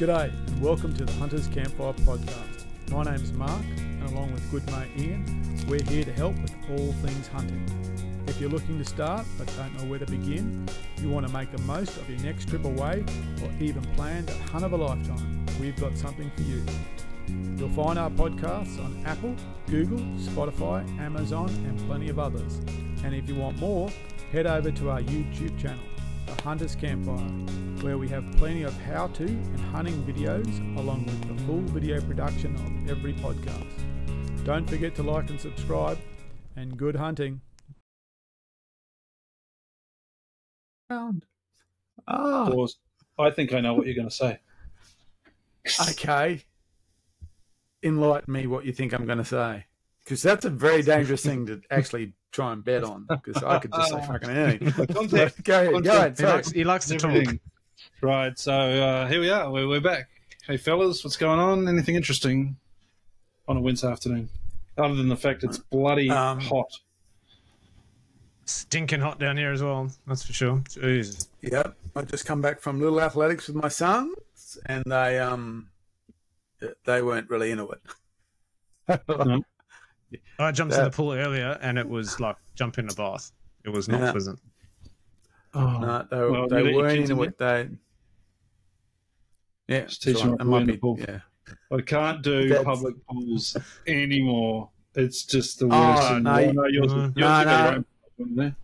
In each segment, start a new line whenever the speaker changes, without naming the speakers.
G'day and welcome to the Hunters Campfire Podcast. My name's Mark and along with good mate Ian, we're here to help with all things hunting. If you're looking to start but don't know where to begin, you want to make the most of your next trip away or even plan that hunt of a lifetime, we've got something for you. You'll find our podcasts on Apple, Google, Spotify, Amazon and plenty of others. And if you want more, head over to our YouTube channel, The Hunters Campfire, where we have plenty of how-to and hunting videos along with the full video production of every podcast. Don't forget to like and subscribe and good hunting. Ah,
Pause. I think I know what you're going to say.
okay. Enlighten me what you think I'm going to say. Because that's a very dangerous thing to actually try and bet on. Because I could just say fucking anything.
Context.
go ahead, go ahead.
He
Sorry.
likes, he likes to talk.
Right, so uh, here we are. We're, we're back. Hey, fellas, what's going on? Anything interesting on a Wednesday afternoon? Other than the fact it's bloody
Um,
hot.
Stinking hot down here as well. That's for sure. Jesus.
Yep. I just come back from little athletics with my sons, and they um they weren't really into it.
No.
I jumped in the pool earlier and it was like jump in a bath. It was not
Yeah.
pleasant.
Oh,
No, they,
Well,
they
you
weren't
in
it. They yeah,
Just teach
so
them
might be,
do in the pool.
yeah.
I can't do
That's-
public pools anymore. It's just the
Oh,
worst. thing.
no,
Oh,
you-
no, yours,
No.
yours
No,
got
no.
own problem there.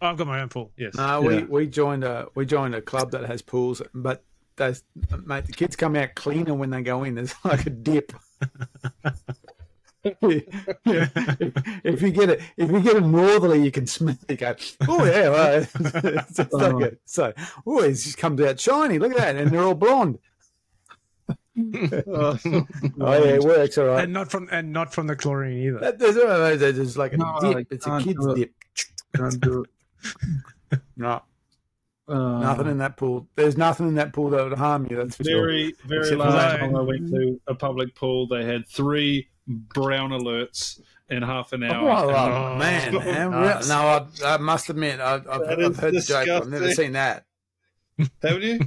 I've got my own pool. Yes.
No,
Yeah.
we, we joined a we joined a club that has pools, but those mate, the kids come out cleaner when they go in. There's like a dip. if, if you get it, if you get a northerly, you can smell. it. You go, oh yeah, well, it's just like
Oh.
it. So, oh, it just comes out shiny. Look at that, and they're all blonde.
Oh,
Oh yeah, it works all right.
And not from and not from the chlorine either.
That- There's, uh, there's like a
No,
dip.
I
It's a kid's
do it.
dip.
can't do it.
No,
Uh,
nothing in that pool. There's nothing in that pool that would harm you. That's for sure.
Very, very
Except
last time I went to a public pool, they had three brown alerts in half an hour.
Oh, oh,
Oh,
man,
so
man.
nice.
no, I, I must admit, I, I've,
That
I've
is
heard the joke. I've never seen that.
Haven't you?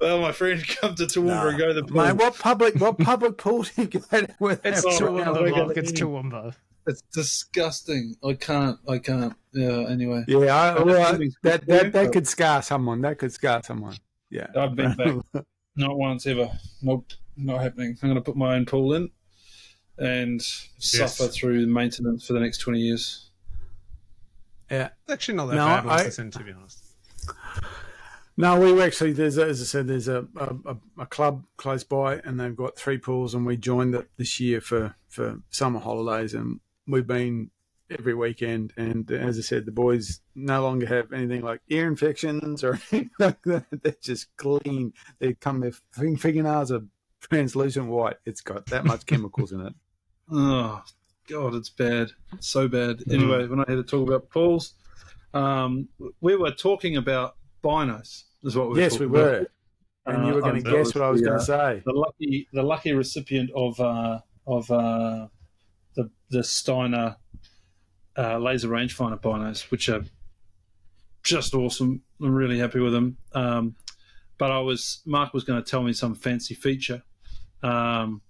Well, my friend come to Toowoomba and go to the pool.
Mate, what public, what public pool do you go to? Where
It's
they have
Toowoomba,
brown
we're
alerts?
gonna
Mark. It's
eat.
Toowoomba.
It's disgusting. I can't. I can't. Yeah. Anyway,
Yeah, I,
I
well, I- that, that that could scar someone. That could scar someone. Yeah,
I've been back. not once ever. Nope. Not happening. I'm going to put my own pool in and suffer through maintenance for the next 20 years.
yeah.
It's actually not that
No,
bad once
I-
it's in, to be honest.
No, we actually there's a, as I said there's a, a, a- a club close by and they've got three pools and we joined it this year for for summer holidays and we've been every weekend and as I said the boys no longer have anything like ear infections or anything like that. They're just clean. They come their fing- fingernails are translucent white. It's got that much chemicals in it.
Oh, God, it's bad. It's so bad.
Mm.
Anyway, when I had to talk about pools, um, we were talking about binos, is what we were
yes, we
talking about.
were. And you
Uh,
were going to guess what I was
the,
going
uh,
to say.
the lucky the lucky recipient of uh, of uh, the the Steiner uh, laser rangefinder binos, which are just awesome. I'm really happy with them. Um, but I was Mark was going to tell me some fancy feature. Um,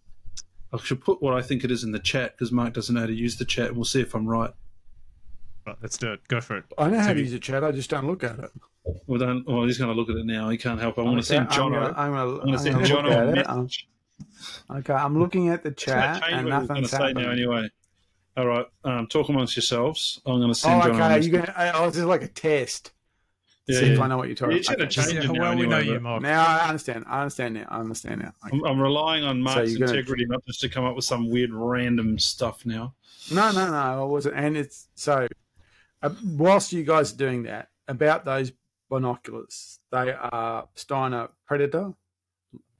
I should put what I think it is in the chat because Mark doesn't know how to use the chat. We'll see if I'm right.
Right, let's do it. Go for it.
I know how to
you-
use the chat. I just don't look at it.
Well, don't. Oh, he's going to look at it now. He can't help. I want to send John.
I'm gonna- I'm gonna-
I want to
I'm
send John
look
a
at it.
message.
Okay, I'm looking at the chat and
what we're going to
nothing's
say
happening.
now anyway. All right, um, talk amongst yourselves. I'm going to
Oh,
send John.
okay. You're gonna. Oh, this is like a test.
Yeah,
See if. I know what you're talking
You should have
about.
changed
Okay.
it
Yeah,
now
well, we
anyway,
know you,
but-
Mark.
Now I understand. I understand now. I understand now. Okay.
I'm, I'm relying on Mark's
you're gonna-
integrity not just to come up with some weird random stuff now.
No, no, no. I wasn't. And it's so. Uh, whilst you guys are doing that, about those binoculars, they are Steiner Predator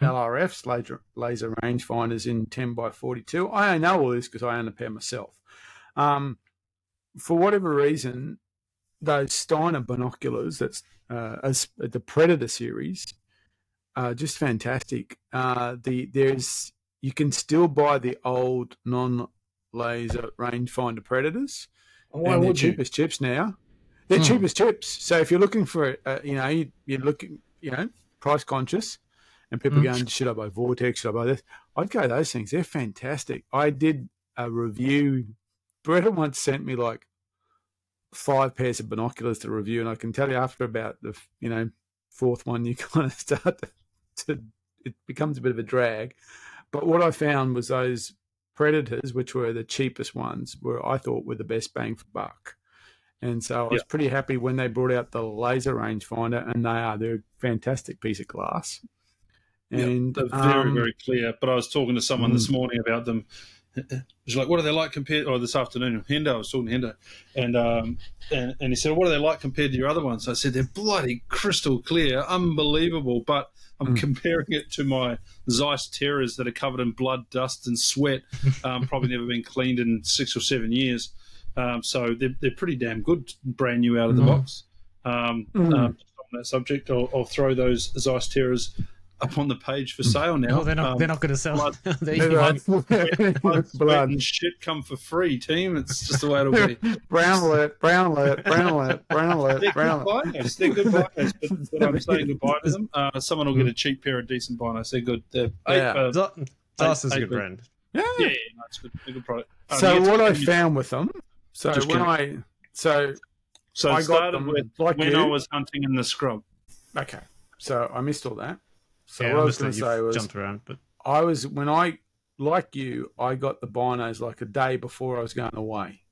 LRFs, laser laser rangefinders in 10 by 42. I know all this because I own a pair myself. Um, for whatever reason, those Steiner binoculars, that's uh, as the Predator series, are just fantastic. Uh, the there's you can still buy the old non laser rangefinder Predators,
Why
and they're
would you?
chips now. They're
Hmm.
cheap as chips. So if you're looking for, uh, you know, you, you're looking, you know, price conscious, and people
Mm.
going, should I buy Vortex? Should I buy this? I'd go those things. They're fantastic. I did a review. Beretta once sent me like five pairs of binoculars to review, and I can tell you after about the you know fourth one, you kind of start to, to it becomes a bit of a drag. But what I found was those predators, which were the cheapest ones, were I thought were the best bang for buck. And so I was pretty happy when they brought out the laser rangefinder, and they are they're a fantastic piece of glass. And
they're very,
um,
very clear. But I was talking to someone this morning about them. He's like, "What are they like compared?" Or this afternoon, Hendo. I was talking to Hendo, and um, and, and he said, "What are they like compared to your other ones?" I said, "They're bloody crystal clear, unbelievable." But I'm
Mm.
comparing it to my Zeiss Terras that are covered in blood, dust, and sweat. Um, probably never been cleaned in six or seven years. Um, so they're, they're pretty damn good, brand new out of the
Mm.
box. Um,
Mm.
on that subject, I'll, I'll throw those Zeiss Terras up on the page for sale now.
No, they're not.
Um,
they're not going to sell.
blood-
There you go.
blood,
blood.
and shit come for free, team. It's just the way it'll be.
brown alert, brown alert, brown alert, brown alert,
They're
brown
good
alert.
binos. They're good binos, but, but I'm saying goodbye to them. Uh, someone will get a cheap pair of decent binos. They're good. They're eight,
Yeah.
uh,
Z- Zeiss is a
I-
good brand.
Yeah.
yeah, yeah, no, it's good. They're good product. Um,
So
yeah,
what I
you-
found with them, so
Just
when
kidding.
I so
so
I got
started
them
with
like
when
you.
I was hunting in the scrub.
okay, so I missed all that. So
yeah,
what I
I
was going to say was
jumped around, but
I was when I like you, I got the binos like a day before I was going away,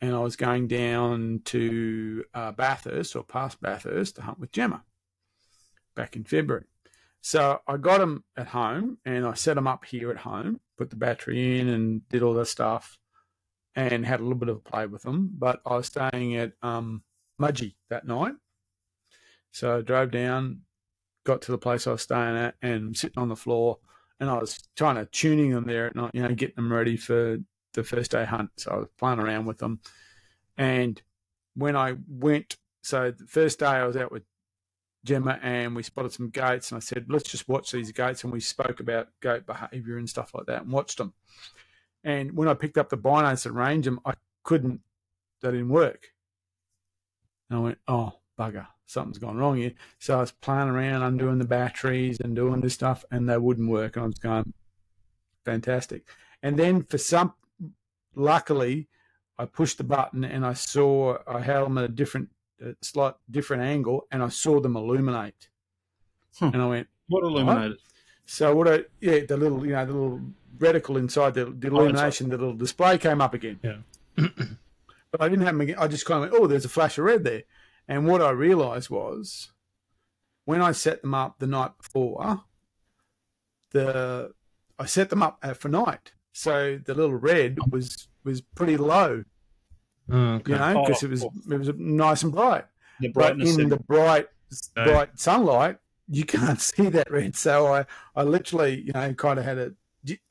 and I was going down to uh, Bathurst or past Bathurst to hunt with Gemma back in February. So I got them at home and I set them up here at home, put the battery in and did all that stuff, and had a little bit of a play with them. But I was staying at um, Mudgee that night, so I drove down, got to the place I was staying at, and sitting on the floor, and I was trying to tuning them there at night, you know, getting them ready for the first day hunt. So I was playing around with them, and when I went, so the first day I was out with Gemma and we spotted some goats, and I said, let's just watch these goats, and we spoke about goat behaviour and stuff like that, and watched them. And when I picked up the binos and ranged them, I couldn't. They didn't work. And I went, oh bugger, something's gone wrong here. So I was playing around, undoing the batteries and doing this stuff, and they wouldn't work. And I was going, fantastic. And then for some, luckily, I pushed the button and I saw I had them at a different, a slight different angle, and I saw them illuminate.
Hmm.
And I went,
What illuminated?
so what I yeah, the little you know the little reticle inside the, the
Oh,
illumination, the little display came up again.
Yeah.
but I didn't have them again. I just kind of went, oh, there's a flash of red there. And what I realised was when I set them up the night before, the I set them up uh, for night, so the little red was was pretty low,
okay.
you know, because
Oh,
it was
cool.
it was nice and bright
The
but
brightness.
in the bright
No.
bright sunlight you can't see that red so i i literally you know kind of had a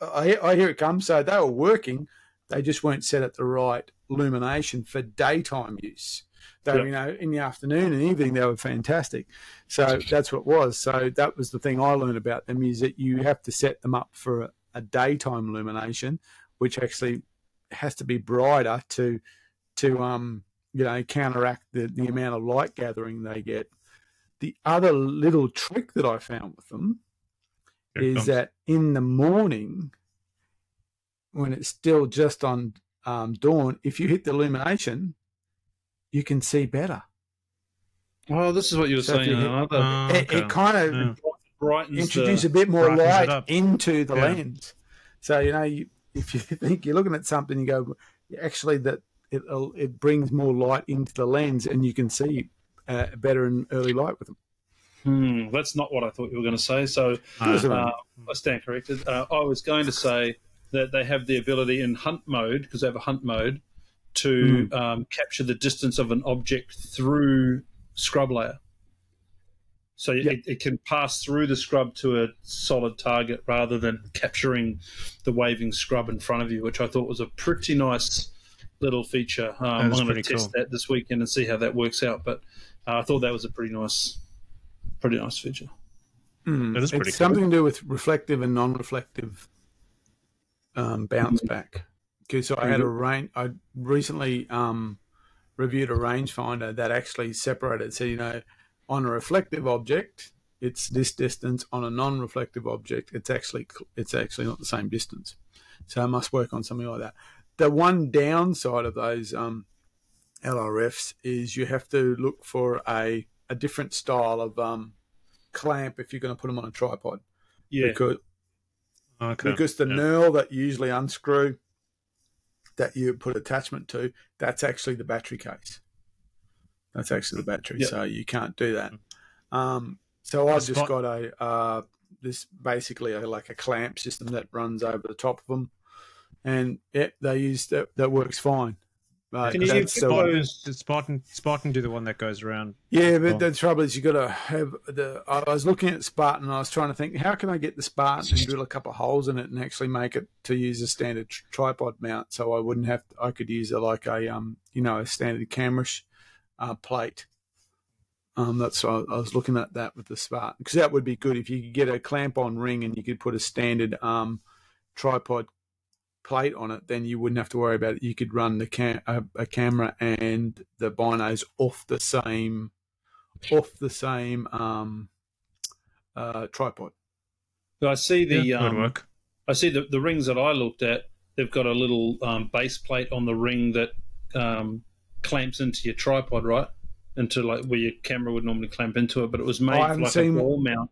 i, I hear it come so they were working they just weren't set at the right illumination for daytime use they were,
Yep.
you know in the afternoon and evening they were fantastic so that's what it was so that was the thing i learned about them is that you have to set them up for a, a daytime illumination which actually has to be brighter to to um you know counteract the, the amount of light gathering they get. The other little trick that I found with them
Here
is
comes.
that in the morning, when it's still just on um, dawn, if you hit the illumination, you can see better.
oh, this is what you were
So
saying.
you hit-
Oh,
It,
okay.
it kind of
Yeah.
brightens
introduce
the,
a bit more light into the
Yeah.
lens. So you know, you, if you think you're looking at something, you go, actually, that it it brings more light into the lens, and you can see uh, better in early light with them.
Hmm, that's not what I thought you were going to say. So
Ah,
uh, I stand corrected. Uh, I was going to say that they have the ability in hunt mode because they have a hunt mode to um, capture the distance of an object through scrub layer. So
Yeah.
it, it can pass through the scrub to a solid target rather than capturing the waving scrub in front of you, which I thought was a pretty nice little feature. Um, I'm going to test
cool.
that this weekend and see how that works out. But uh, I thought that was a pretty nice, pretty nice feature.
Mm.
That is pretty
it's
cool.
something to do with reflective and non-reflective um, bounce back. Because I had a range. I recently um, reviewed a rangefinder that actually separated. So you know, on a reflective object, it's this distance on a non-reflective object. It's actually it's actually not the same distance. So I must work on something like that. The one downside of those um, LRFs is you have to look for a a different style of um, clamp if you're going to put them on a tripod.
Yeah.
Because
Okay.
because the
yeah.
knurl that usually unscrew that you put attachment to, that's actually the battery case. That's actually the battery,
Yep.
so you can't do that. Um, so I've just got a uh, this basically a, like a clamp system that runs over the top of them, and yeah, they use that. That works fine. Uh,
Can you give
the-
Spartan Spartan do the one that goes around?
yeah, but
Oh.
the trouble is you got to have the. I was looking at Spartan. and I was trying to think how can I get the Spartan and drill a couple of holes in it and actually make it to use a standard tripod mount, so I wouldn't have. I could use a like a um you know a standard camera sh- uh, plate. Um, that's why I was looking at that with the Spartan because that would be good if you could get a clamp on ring and you could put a standard um tripod plate on it, then you wouldn't have to worry about it. You could run the cam- a, a camera and the binos off the same off the same um, uh, tripod.
I see the
yeah,
um,
work.
I see the, the rings that I looked at. They've got a little um, base plate on the ring that um, clamps into your tripod, right? Into like where your camera would normally clamp into it, but it was made
I
like
seen-
a wall mount,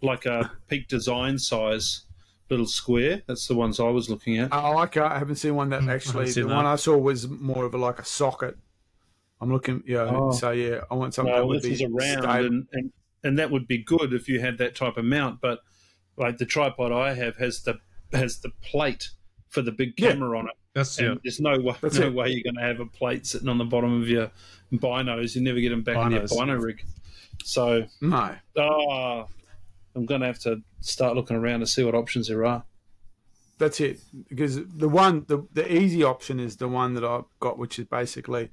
like a peak design size little square. That's the ones I was looking at.
Oh, okay. I haven't seen one that
Hmm,
actually. The
seen
one. I saw was more of a, like a socket. I'm looking, yeah.
Oh.
So yeah, I want something that
Well,
would
this
be
is around, and, and and that would be good if you had that type of mount. But like the tripod I have has the has the plate for the big
Yeah.
camera on it.
That's
And
yeah.
there's no way,
That's
no
it.
way you're going to have a plate sitting on the bottom of your binos. You never get them back in your bino rig. So,
No,
ah, I'm going to have to start looking around to see what options there are.
that's it. Because the one, the the easy option is the one that I've got, which is basically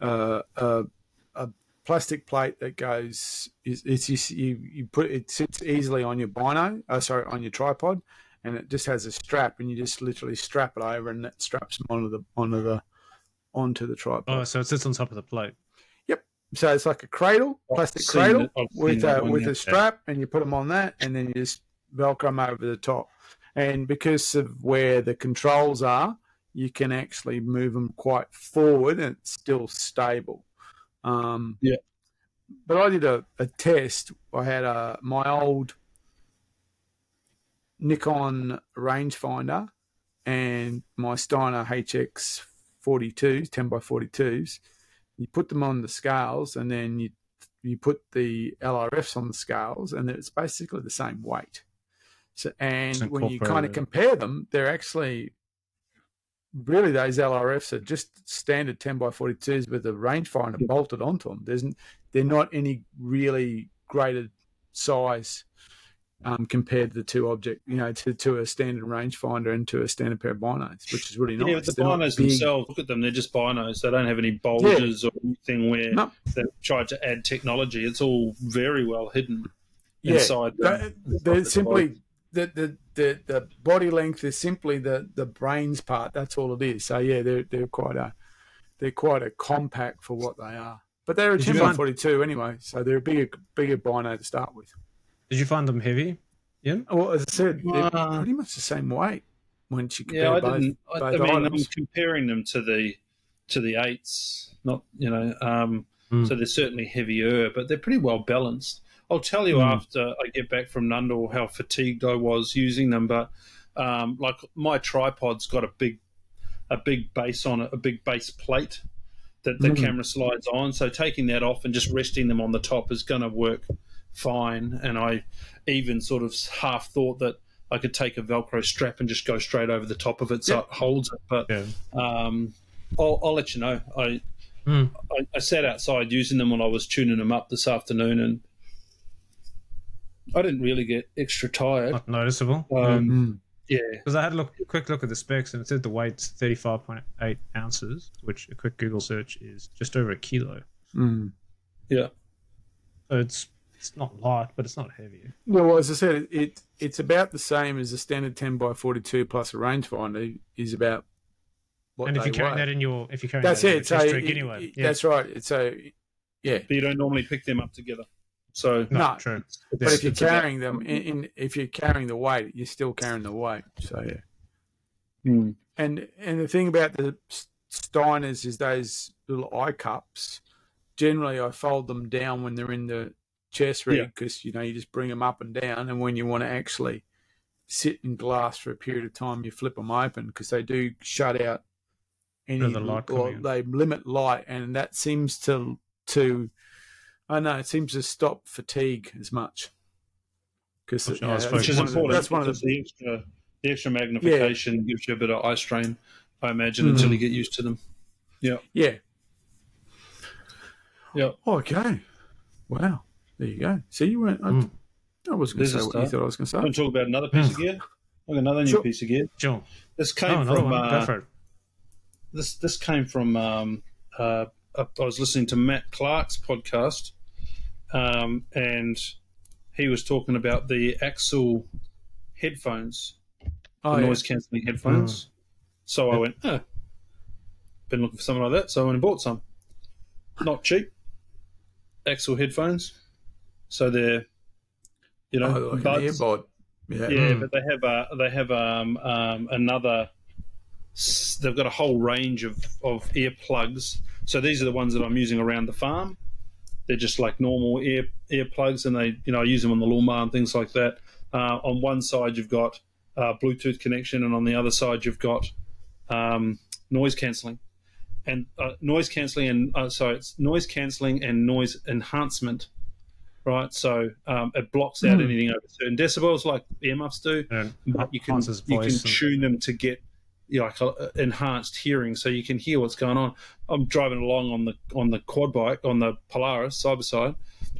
uh, a a plastic plate that goes. Is it's just, you you put it sits easily on your bino. Uh, sorry, on your tripod, and it just has a strap, and you just literally strap it over, and that straps onto the onto the onto the tripod.
Oh, so it sits on top of the plate.
So it's like a cradle, plastic cradle
it.
With a with a strap, and you put them on that, and then you just velcro them over the top. And because of where the controls are, you can actually move them quite forward, and it's still stable. Um,
Yeah.
But I did a, a test. I had a my old Nikon rangefinder and my Steiner HX 42s, 10 by 42s. You put them on the scales and then you you put the LRFs on the scales and it's basically the same weight. So and when you kind of compare them, they're actually really those LRFs are just standard 10 by 42s with a rangefinder
Yeah.
bolted onto them. There's they're not any really graded size um, compared to the two object, you know, to, to a standard rangefinder and to a standard pair of binos, which is really nice.
Yeah, but the
They're
binos themselves, look at them, they're just binos. They don't have any bulges or anything where
No.
they've tried to add technology. It's all very well hidden
Yeah,
inside. the-
They- they're simply the, the the the body length is simply the the brains part. That's all it is. So yeah, they're they're quite a they're quite a compact for what they are. But they're a
Did you
10 by 42 anyway, so they're a bigger bigger bino to start with.
Did you find them heavy? Yeah.
Well, as I said, they're
Uh,
pretty much the same weight once you compare
Yeah, I
both,
didn't. I, I
both
mean, I'm comparing them to the to the eights. Not you know, um,
Mm.
so they're certainly heavier, but they're pretty well balanced. I'll tell you
Mm.
after I get back from Nundle how fatigued I was using them, but um, like my tripod's got a big a big base on it, a big base plate that the
Mm.
camera slides on. So taking that off and just resting them on the top is going to work fine. And I even sort of half thought that I could take a Velcro strap and just go straight over the top of it so
Yep.
it holds it. But
Yeah.
um, I'll, I'll let you know. I,
Mm.
I I sat outside using them when I was tuning them up this afternoon, and I didn't really get extra tired.
Not noticeable.
Um,
Mm.
yeah,
Because I had a look, quick look at the specs, and it said the weight's thirty-five point eight ounces, which a quick Google search is just over a kilo.
Mm.
yeah.
So it's it's not light, but it's not heavy.
Well, as I said, it it's about the same as a standard 10 by 42 plus a rangefinder is about what
and if you're carrying
weigh.
that in your, if you're carrying
That's
that in
it.
your
So
chest rig
it-
anyway,
it-
yeah.
that's right. So yeah,
But you don't normally pick them up together. So
No,
No.
true.
But if you're
it's about-
carrying them in, in, if you're carrying the weight, you're still carrying the weight. So yeah.
Hmm.
And and the thing about the Steiners is those little eye cups. Generally, I fold them down when they're in the chest rig
Yeah.
because you know you just bring them up and down, and when you want to actually sit in glass for a period of time, you flip them open because they do shut out any
the light
or they limit light, and that seems to to I know it seems to stop fatigue as much. Because
Which suppose
which is
the-
important.
that's one of the
the extra the extra magnification gives you a bit of eye strain, I imagine,
Mm.
until you get used to them.
Yeah.
Yeah. Yeah.
Okay. Wow. There you go. See, you weren't. I,
Mm.
I was going to say what you thought I was going to
Want
say.
to talk about another piece of gear? Look, another new
Sure.
piece of gear.
Sure.
This
Oh,
came
another
from uh, this. This came from. Um, uh, I was listening to Matt Clark's podcast, um, and he was talking about the AXIL headphones,
Oh,
the
yeah.
noise cancelling headphones. So I went, oh, been looking for something like that. So I went and bought some. Not cheap. AXIL headphones. So they're, you know,
Oh, like an
buds.
earbud. Yeah.
Yeah,
Mm.
but they have a they have um, um, another. They've got a whole range of of earplugs. So these are the ones that I'm using around the farm. They're just like normal ear earplugs, and they you know I use them on the lawnmower and things like that. Uh, on one side you've got uh, Bluetooth connection, and on the other side you've got um, noise cancelling. And uh, noise cancelling and uh, sorry, it's noise cancelling and noise enhancement, right? So um, it blocks out
Hmm.
anything over certain decibels, like earmuffs do
And
but you can you can
voice and-
tune them to get you know, like uh, enhanced hearing, so you can hear what's going on. I'm driving along on the on the quad bike on the Polaris side by side,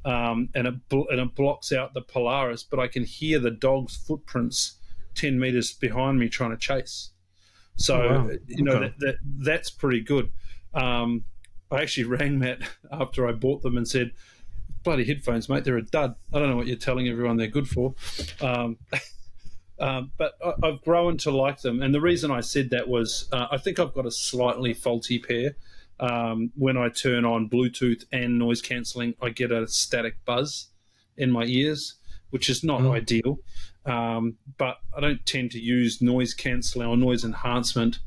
um, and it bl- and it blocks out the Polaris, but I can hear the dog's footprints ten meters behind me trying to chase. So
Oh, wow.
you know
Okay.
that, that that's pretty good. Um, I actually rang Matt after I bought them and said, "Bloody headphones, mate! They're a dud. I don't know what you're telling everyone they're good for." Um, um, but I, I've grown to like them, and the reason I said that was uh, I think I've got a slightly faulty pair. Um, when I turn on Bluetooth and noise cancelling, I get a static buzz in my ears, which is not
Mm.
ideal. Um, but I don't tend to use noise cancelling or noise enhancement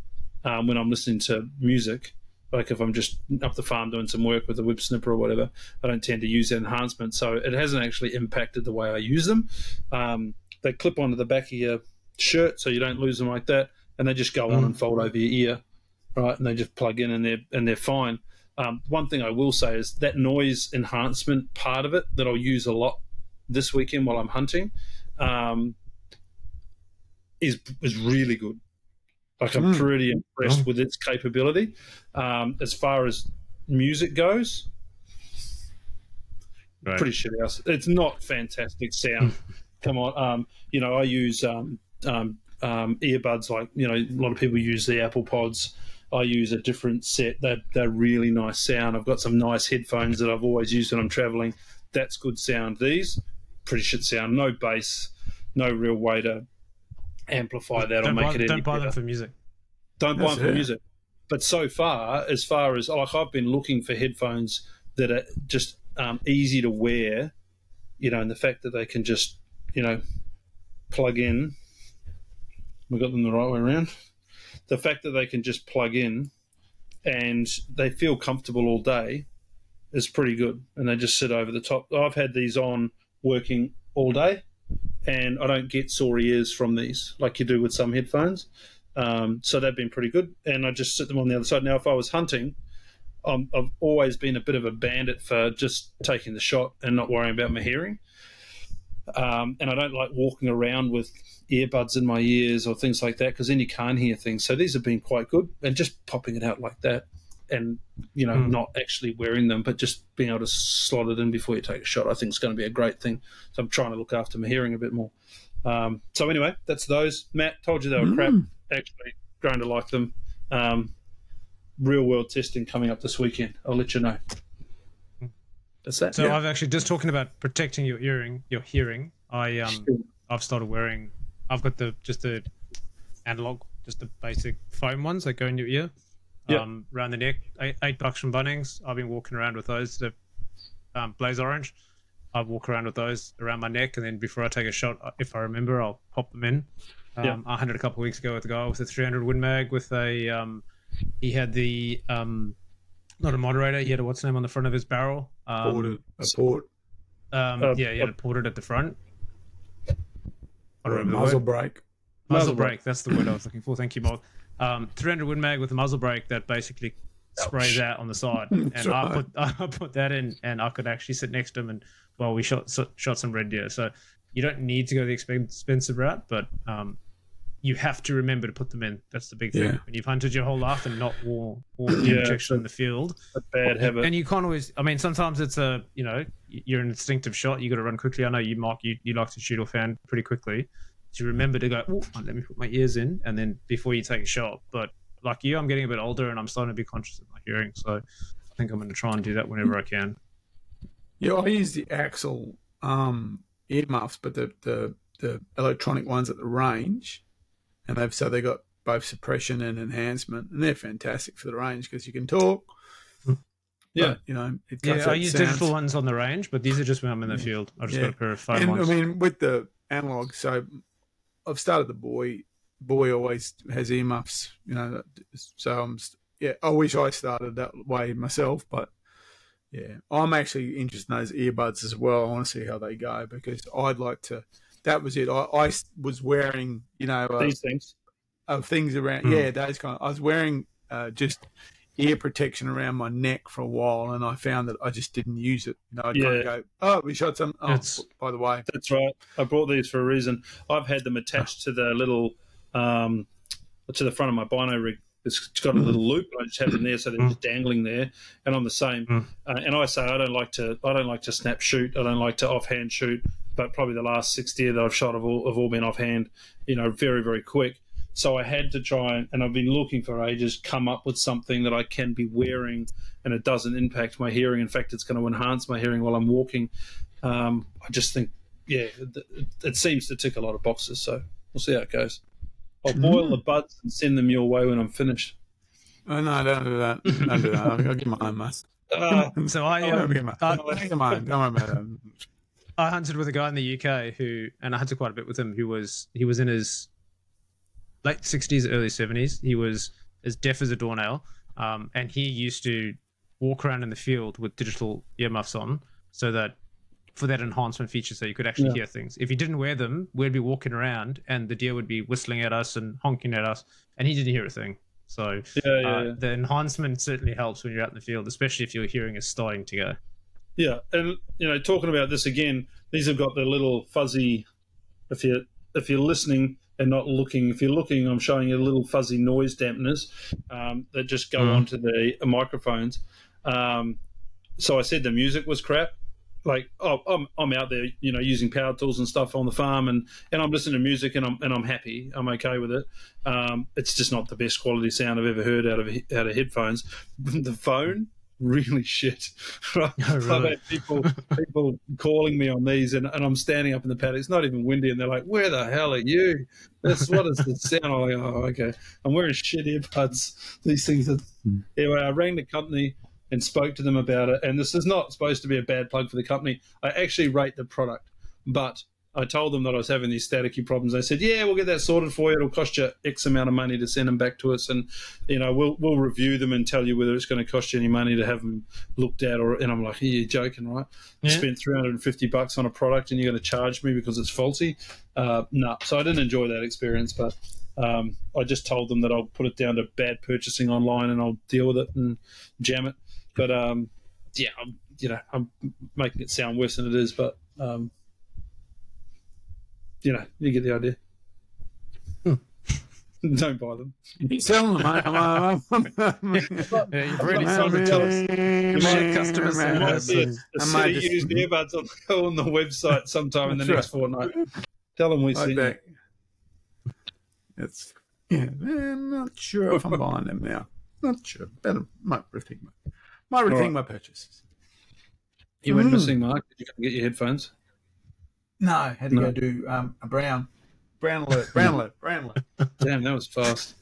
um, when I'm listening to music. Like if I'm just up the farm doing some work with a whip snipper or whatever, I don't tend to use that enhancement. So it hasn't actually impacted the way I use them. Um, they clip onto the back of your shirt so you don't lose them like that, and they just go on
Mm.
and fold over your ear, right? And they just plug in and they're and they're fine. Um, one thing I will say is that noise enhancement part of it that I'll use a lot this weekend while I'm hunting um, is is really good. Like I'm
Mm.
pretty impressed
Oh.
with its capability. Um, as far as music goes,
Right.
pretty shit house. It's not fantastic sound. Come on, um, you know I use um, um, um, earbuds like you know a lot of people use the Apple Pods. I use a different set. They're, they're really nice sound. I've got some nice headphones that I've always used when I'm traveling. That's good sound. These pretty shit sound. No bass, no real way to amplify that or
don't
make
buy,
it any
don't buy
better
them for music.
don't buy
That's
them for
it.
music. But so far, as far as like I've been looking for headphones that are just um, easy to wear, you know, and the fact that they can just, you know, plug in. We got them the right way around. The fact that they can just plug in and they feel comfortable all day is pretty good, and they just sit over the top. I've had these on working all day, and I don't get sore ears from these like you do with some headphones. Um, so they've been pretty good, and I just sit them on the other side. Now, if I was hunting, um, I've always been a bit of a bandit for just taking the shot and not worrying about my hearing. Um, and I don't like walking around with earbuds in my ears or things like that because then you can't hear things. So these have been quite good, and just popping it out like that, and you know,
Hmm.
not actually wearing them, but just being able to slot it in before you take a shot, I think is going to be a great thing. So I'm trying to look after my hearing a bit more. Um, so anyway, that's those. Matt told you they were crap.
Mm.
Actually, grown to like them. Um, real world testing coming up this weekend. I'll let you know. That's that.
So
Yeah.
I've actually just talking about protecting your hearing, your hearing. I um I've started wearing. I've got the just the analog, just the basic foam ones that go in your ear,
Yeah.
um, around the neck. Eight, eight bucks from Bunnings. I've been walking around with those. The um, blaze orange. I walk around with those around my neck, and then before I take a shot, if I remember, I'll pop them in. Um,
Yeah.
I hunted a couple of weeks ago with a guy with a 300 Win Mag with a. Um, he had the um, not a moderator. He had a what's name on the front of his barrel. Um,
Ported, a port,
Um,
Uh,
yeah, he had
uh,
it ported at the front. I don't remember
muzzle brake.
Muzzle brake. That's the word I was looking for. Thank you, Bob. Um, 300 Win Mag with a muzzle brake that basically sprays out on the side, and I put I put that in, and I could actually sit next to him, and well, we shot so- shot some red deer. So you don't need to go the expensive route, but um, you have to remember to put them in. That's the big thing.
Yeah.
When you've hunted your whole life and not wore, wore deer
Yeah,
protection in the field,
A bad habit.
and you can't always. I mean, sometimes it's a you know you're an instinctive shot. You got to run quickly. I know you, Mark. You, you like to shoot or fan pretty quickly. To remember to go. Oh, let me put my ears in, and then before you take a shot. But like you, I'm getting a bit older, and I'm starting to be conscious of my hearing. So I think I'm going to try and do that whenever I can.
Yeah, I use the AXIL um, earmuffs, but the, the the electronic ones at the range, and they've so they got both suppression and enhancement, and they're fantastic for the range because you can talk.
Yeah.
but, you know, it cuts
Yeah, I use
sounds.
digital ones on the range, but these are just when I'm in the field. I just
Yeah.
got a pair of phone
And
ones.
I mean, with the analog, so I've started the boy. Boy always has earmuffs, you know. So I'm, yeah. I wish I started that way myself, but yeah, I'm actually interested in those earbuds as well. I want to see how they go because I'd like to. That was it. I was wearing, you know, uh,
These things.
uh, things around.
Hmm.
Yeah, those kind. Of, I was wearing uh, just ear protection around my neck for a while, and I found that I just didn't use it. You know, I'd kind
Yeah.
of go, "Oh, we shot some." Oh,
It's-
by the way,
That's right. I brought these for a reason. I've had them attached to the little, um, to the front of my bino rig. It's got a little loop. I just have them there, so they're just dangling there. And I'm the same.
Mm.
Uh, and I say I don't like to. I don't like to snap shoot. I don't like to offhand shoot. But probably the last six deer that I've shot have all, have all been offhand. You know, very very quick. So I had to try, and, and I've been looking for ages, come up with something that I can be wearing, and it doesn't impact my hearing. In fact, it's going to enhance my hearing while I'm walking. Um, I just think, yeah, it, it seems to tick a lot of boxes. So we'll see how it goes. I'll boil the buds and send them your way when I'm finished.
Oh, no, don't do that. Don't do that. I'll, I'll get my own, mate.
Ah,
so I,
I'll
um,
get my,
I,
I'll get my. Don't worry about it.
I hunted with a guy in the UK who, and I hunted quite a bit with him. Who was he was in his late sixties, early seventies. He was as deaf as a doornail, um, and he used to walk around in the field with digital earmuffs on, so that for that enhancement feature, so you could actually
Yeah.
hear things. If he didn't wear them, we'd be walking around, and the deer would be whistling at us and honking at us, and he didn't hear a thing. So
yeah, yeah,
uh,
yeah.
the enhancement certainly helps when you're out in the field, especially if your hearing is starting to go.
Yeah, and you know, talking about this again, these have got the little fuzzy. If you if you're listening and not looking, if you're looking, I'm showing you little fuzzy noise dampeners um, that just go
Mhm.
onto the microphones. Um, so I said the music was crap. Like, oh, I'm I'm out there, you know, using power tools and stuff on the farm, and, and I'm listening to music, and I'm and I'm happy. I'm okay with it. Um, it's just not the best quality sound I've ever heard out of out of headphones. the phone, really shit. Right?
Oh, really?
I've had people people calling me on these, and, and I'm standing up in the paddock. It's not even windy, and they're like, "Where the hell are you? This what is the sound?" I'm like, "Oh, okay." I'm wearing shit earbuds. These things are. Hmm. Anyway, I rang the company and spoke to them about it. And this is not supposed to be a bad plug for the company. I actually rate the product, but I told them that I was having these staticky problems. They said, "Yeah, we'll get that sorted for you. It'll cost you X amount of money to send them back to us, and you know we'll we'll review them and tell you whether it's going to cost you any money to have them looked at." Or and I'm like, "Are you joking, right? You
Yeah.
spent 350 bucks on a product and you're going to charge me because it's faulty?" Uh, no, so I didn't enjoy that experience, but. Um, I just told them that I'll put it down to bad purchasing online and I'll deal with it and jam it. But um, yeah, I'm, you know, I'm making it sound worse than it is, but um, you know, you get the idea. Don't buy them.
You sell them, mate. I'm, I'm, I'm,
Yeah, you've already sold
not
it to us.
Shit
customer
There might
that's
be a,
it.
a
I
set
might just-
used earbuds on, on the website sometime in the
That's
next fortnight. Tell them we
like
see
that. It's yeah. I'm not sure if I'm buying them now. Not sure. Better might rethink my might rethink
Alright.
my purchases.
You went
Mm.
missing, Mark. Did you get your headphones?
No, had to
No.
go do um, a brown, brown alert, brown alert, brown alert.
Damn, that was fast.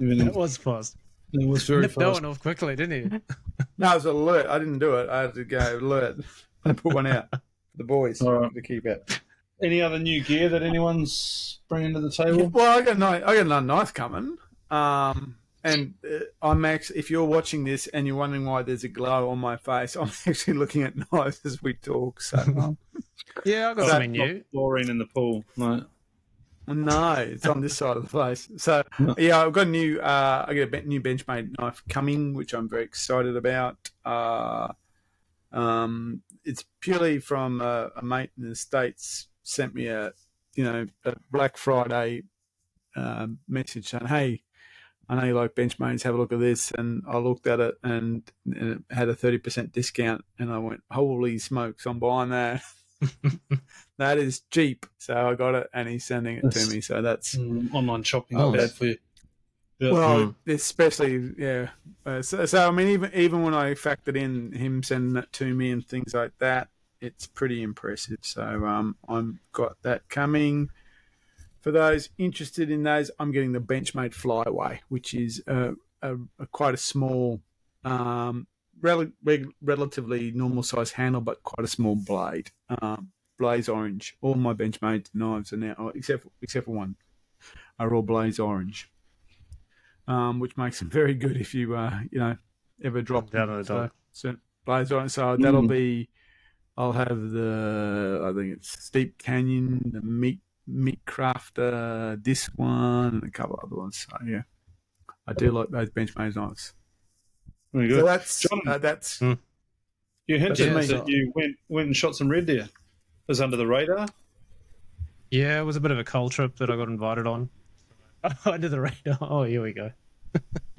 I mean,
That
it
was fast.
It was very
Nipped that
fast.
one off quickly, didn't he?
No, it was an alert. I didn't do it. I had to go alert. I put one out. for the boys
All right.
to keep it.
Any other new gear that anyone's bringing to the table?
Well, I got no, I got another knife coming. Um, and uh, I'm actually, if you're watching this and you're wondering why there's a glow on my face, I'm actually looking at knives as we talk. So um,
Yeah, I got
So-
something new.
Chlorine in the pool. No.
no, it's on this side of the face. So yeah, I've got a new, uh, I got a new Benchmade knife coming, which I'm very excited about. Uh, um, it's purely from a, a mate in the states sent me a, you know, a Black Friday um, message saying, "Hey, I know you like Benchmades. Have a look at this." And I looked at it and, and it had a thirty percent discount, and I went, "Holy smokes! I'm buying that. that is cheap." So I got it, and he's sending it to me. So that's
Mm, online shopping
Oh.
is bad for you. Yeah.
well, especially yeah. Uh, so, so I mean, even even when I factored in him sending it to me and things like that, it's pretty impressive. So um, I'm got that coming. For those interested in those, I'm getting the Benchmade Flyway, which is a, a, a quite a small, um, rel- reg- relatively normal size handle, but quite a small blade. Um, blaze orange. All my Benchmade knives are now, except for, except for one, are all blaze orange um, which makes them very good if you uh, you know ever drop
Down on the
so,
dog.
so blaze on. So that'll
Mm.
be. I'll have the I think it's Steep Canyon, the Meat Meat Crafter, this one, and a couple other ones. So yeah, I do like those Benchmade knives.
Very good.
So that's
John.
uh, that's
Mm.
You hinted
That's
that you went went and shot some red deer. Was under the radar.
Yeah, it was a bit of a cull trip that I got invited on. Under the radar. Oh, here we go.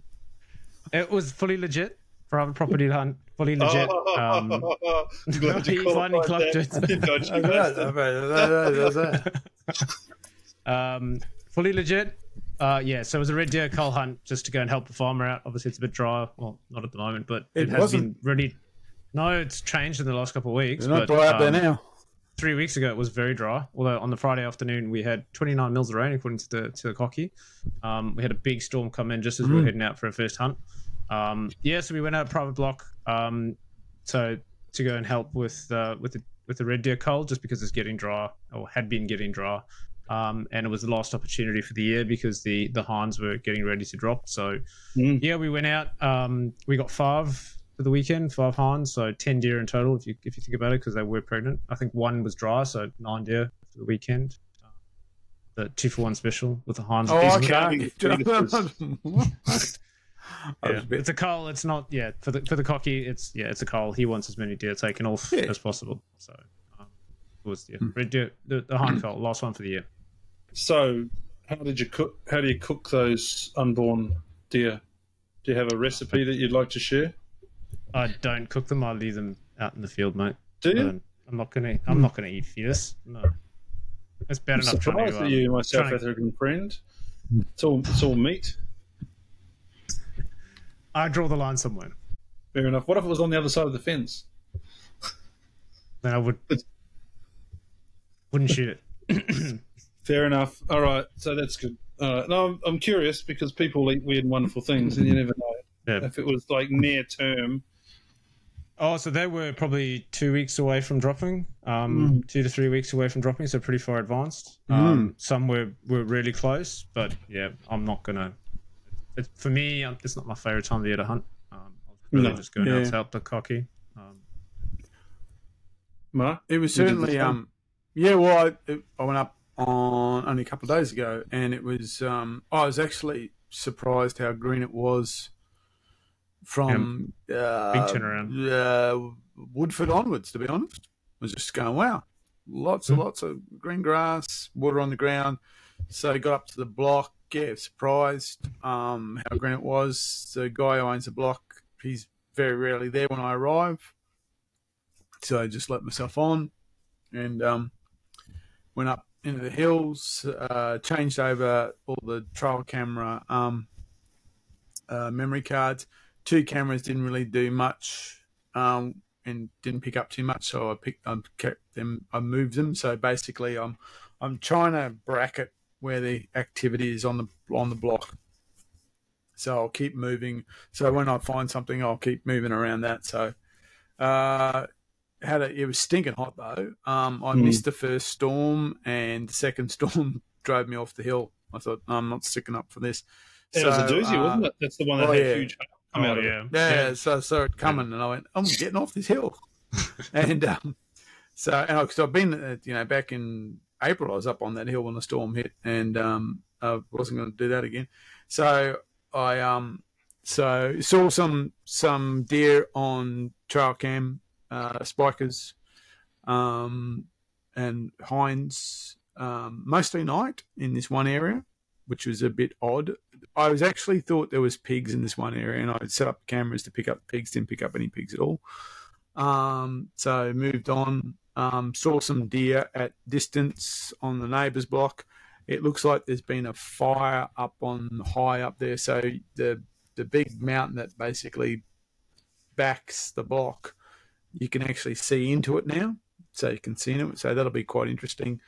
it was fully legit. Private property hunt, fully legit. Um,
I'm glad you
he finally
qualified
it.
You dodgy bastard.
um, fully legit. Uh, yeah, so it was a red deer cull hunt just to go and help the farmer out. Obviously, it's a bit dry. Well, not at the moment, but it,
It
has
wasn't.
been really. No, it's changed in the last couple of weeks.
It's not
but,
dry up there
um,
now.
three weeks ago it was very dry. Although on the Friday afternoon we had 29 mils of rain according to the to the cocky. Um, we had a big storm come in just as we were
Mm.
heading out for our first hunt. Um, yeah, so we went out private block. Um, so to go and help with uh, with the with the red deer cull just because it's getting dry or had been getting dry. Um, and it was the last opportunity for the year because the the hinds were getting ready to drop. So
Mm.
yeah, we went out. Um, we got five for the weekend, five hinds, so ten deer in total. If you if you think about it, because they were pregnant. I think one was dry, so nine deer for the weekend. The two for one special with the hinds.
Oh, okay.
carving fetuses.
I was
Yeah.
a bit-
It's a cull. It's not. Yeah, for the for the cocky, it's yeah, it's a cull. He wants as many deer taken off
Yeah.
as possible. So um, it was yeah, red deer, the, the hind cull, last one for the year.
So, how did you cook? How do you cook those unborn deer? Do you have a recipe that you'd like to share?
I don't cook them. I leave them out in the field, mate.
Do you?
Um, I'm not gonna. I'm not gonna eat fetus. No, it's bad
I'm
enough trying
surprised
to.
at
Um,
you, my South
trying to-
African friend. It's all it's all meat.
I draw the line somewhere.
Fair enough. What if it was on the other side of the fence?
Then I would wouldn't shoot it.
Fair enough. All right, so that's good. All right. No, I'm, I'm curious because people eat weird and wonderful things, and you never know
Yeah.
if it was like near term.
Oh, so they were probably two weeks away from dropping, um, two to three weeks away from dropping, so pretty far advanced. Um, some were, were really close, but yeah, I'm not gonna. It, for me, um, it's not my favorite time of the year to hunt. Um, I'll really
No.
just go out to help the cocky. Um,
Mark,
It was
You did the
certainly, um, yeah. Well, I, it, I went up on only a couple of days ago, and it was. Um, I was actually surprised how green it was from uh,
Big turnaround.
uh, Woodford onwards. To be honest, I was just going, wow, lots and
Hmm.
lots of green grass, water on the ground. So I got up to the block. Yeah, surprised um, how green it was. The guy who owns the block, he's very rarely there when I arrive. So I just let myself on and um, went up into the hills, uh, changed over all the trail camera um, uh, memory cards. Two cameras didn't really do much um, and didn't pick up too much, so I picked, I kept them, I moved them. So basically, I'm I'm trying to bracket where the activity is on the on the block. So I'll keep moving. So when I find something, I'll keep moving around that. So uh, had a, it was stinking hot though. Um, I
Hmm.
missed the first storm, and the second storm drove me off the hill. I thought I'm not sticking up for this.
It was a doozy,
uh,
wasn't it? That's the one that
oh,
had
yeah.
huge hail come out of it.
Oh, yeah.
Yeah, so I saw it coming, and I went, "I'm getting off this hill." and um, so, and because I've been, uh, you know, back in April, I was up on that hill when the storm hit, and um, I wasn't going to do that again. So I um, so saw some some deer on trail cam, uh, spikers, um, and hinds, um, mostly night in this one area, which was a bit odd. I was actually thought there was pigs in this one area, and I set up cameras to pick up pigs. Didn't pick up any pigs at all. Um, so moved on. Um, saw some deer at distance on the neighbour's block. It looks like there's been a fire up on high up there. So the the big mountain that basically backs the block, you can actually see into it now. So you can see it. So that'll be quite interesting.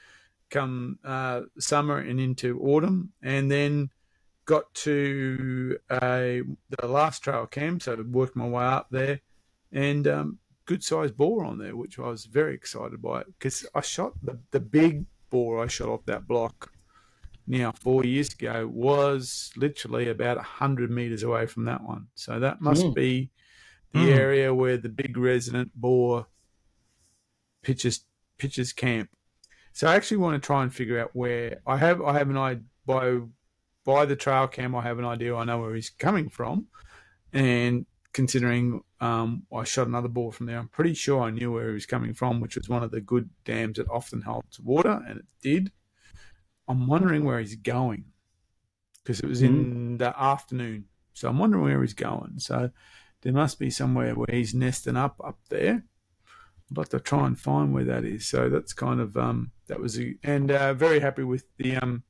Come uh, summer and into autumn, and then got to a the last trail camp. So worked my way up there, and um, good sized boar on there, which I was very excited by it because I shot the the big boar I shot off that block now four years ago was literally about hundred meters away from that one. So that must
Mm.
be the
Mm.
area where the big resident boar pitches pitches camp. So I actually want to try and figure out where I have I have an idea by by the trail cam I have an idea I know where he's coming from, and considering um, I shot another boar from there, I'm pretty sure I knew where he was coming from, which was one of the good dams that often holds water, and it did. I'm wondering where he's going because it was in the afternoon, so I'm wondering where he's going. So there must be somewhere where he's nesting up up there. I'd like to try and find where that is. So that's kind of um, that was a, and uh, very happy with the um,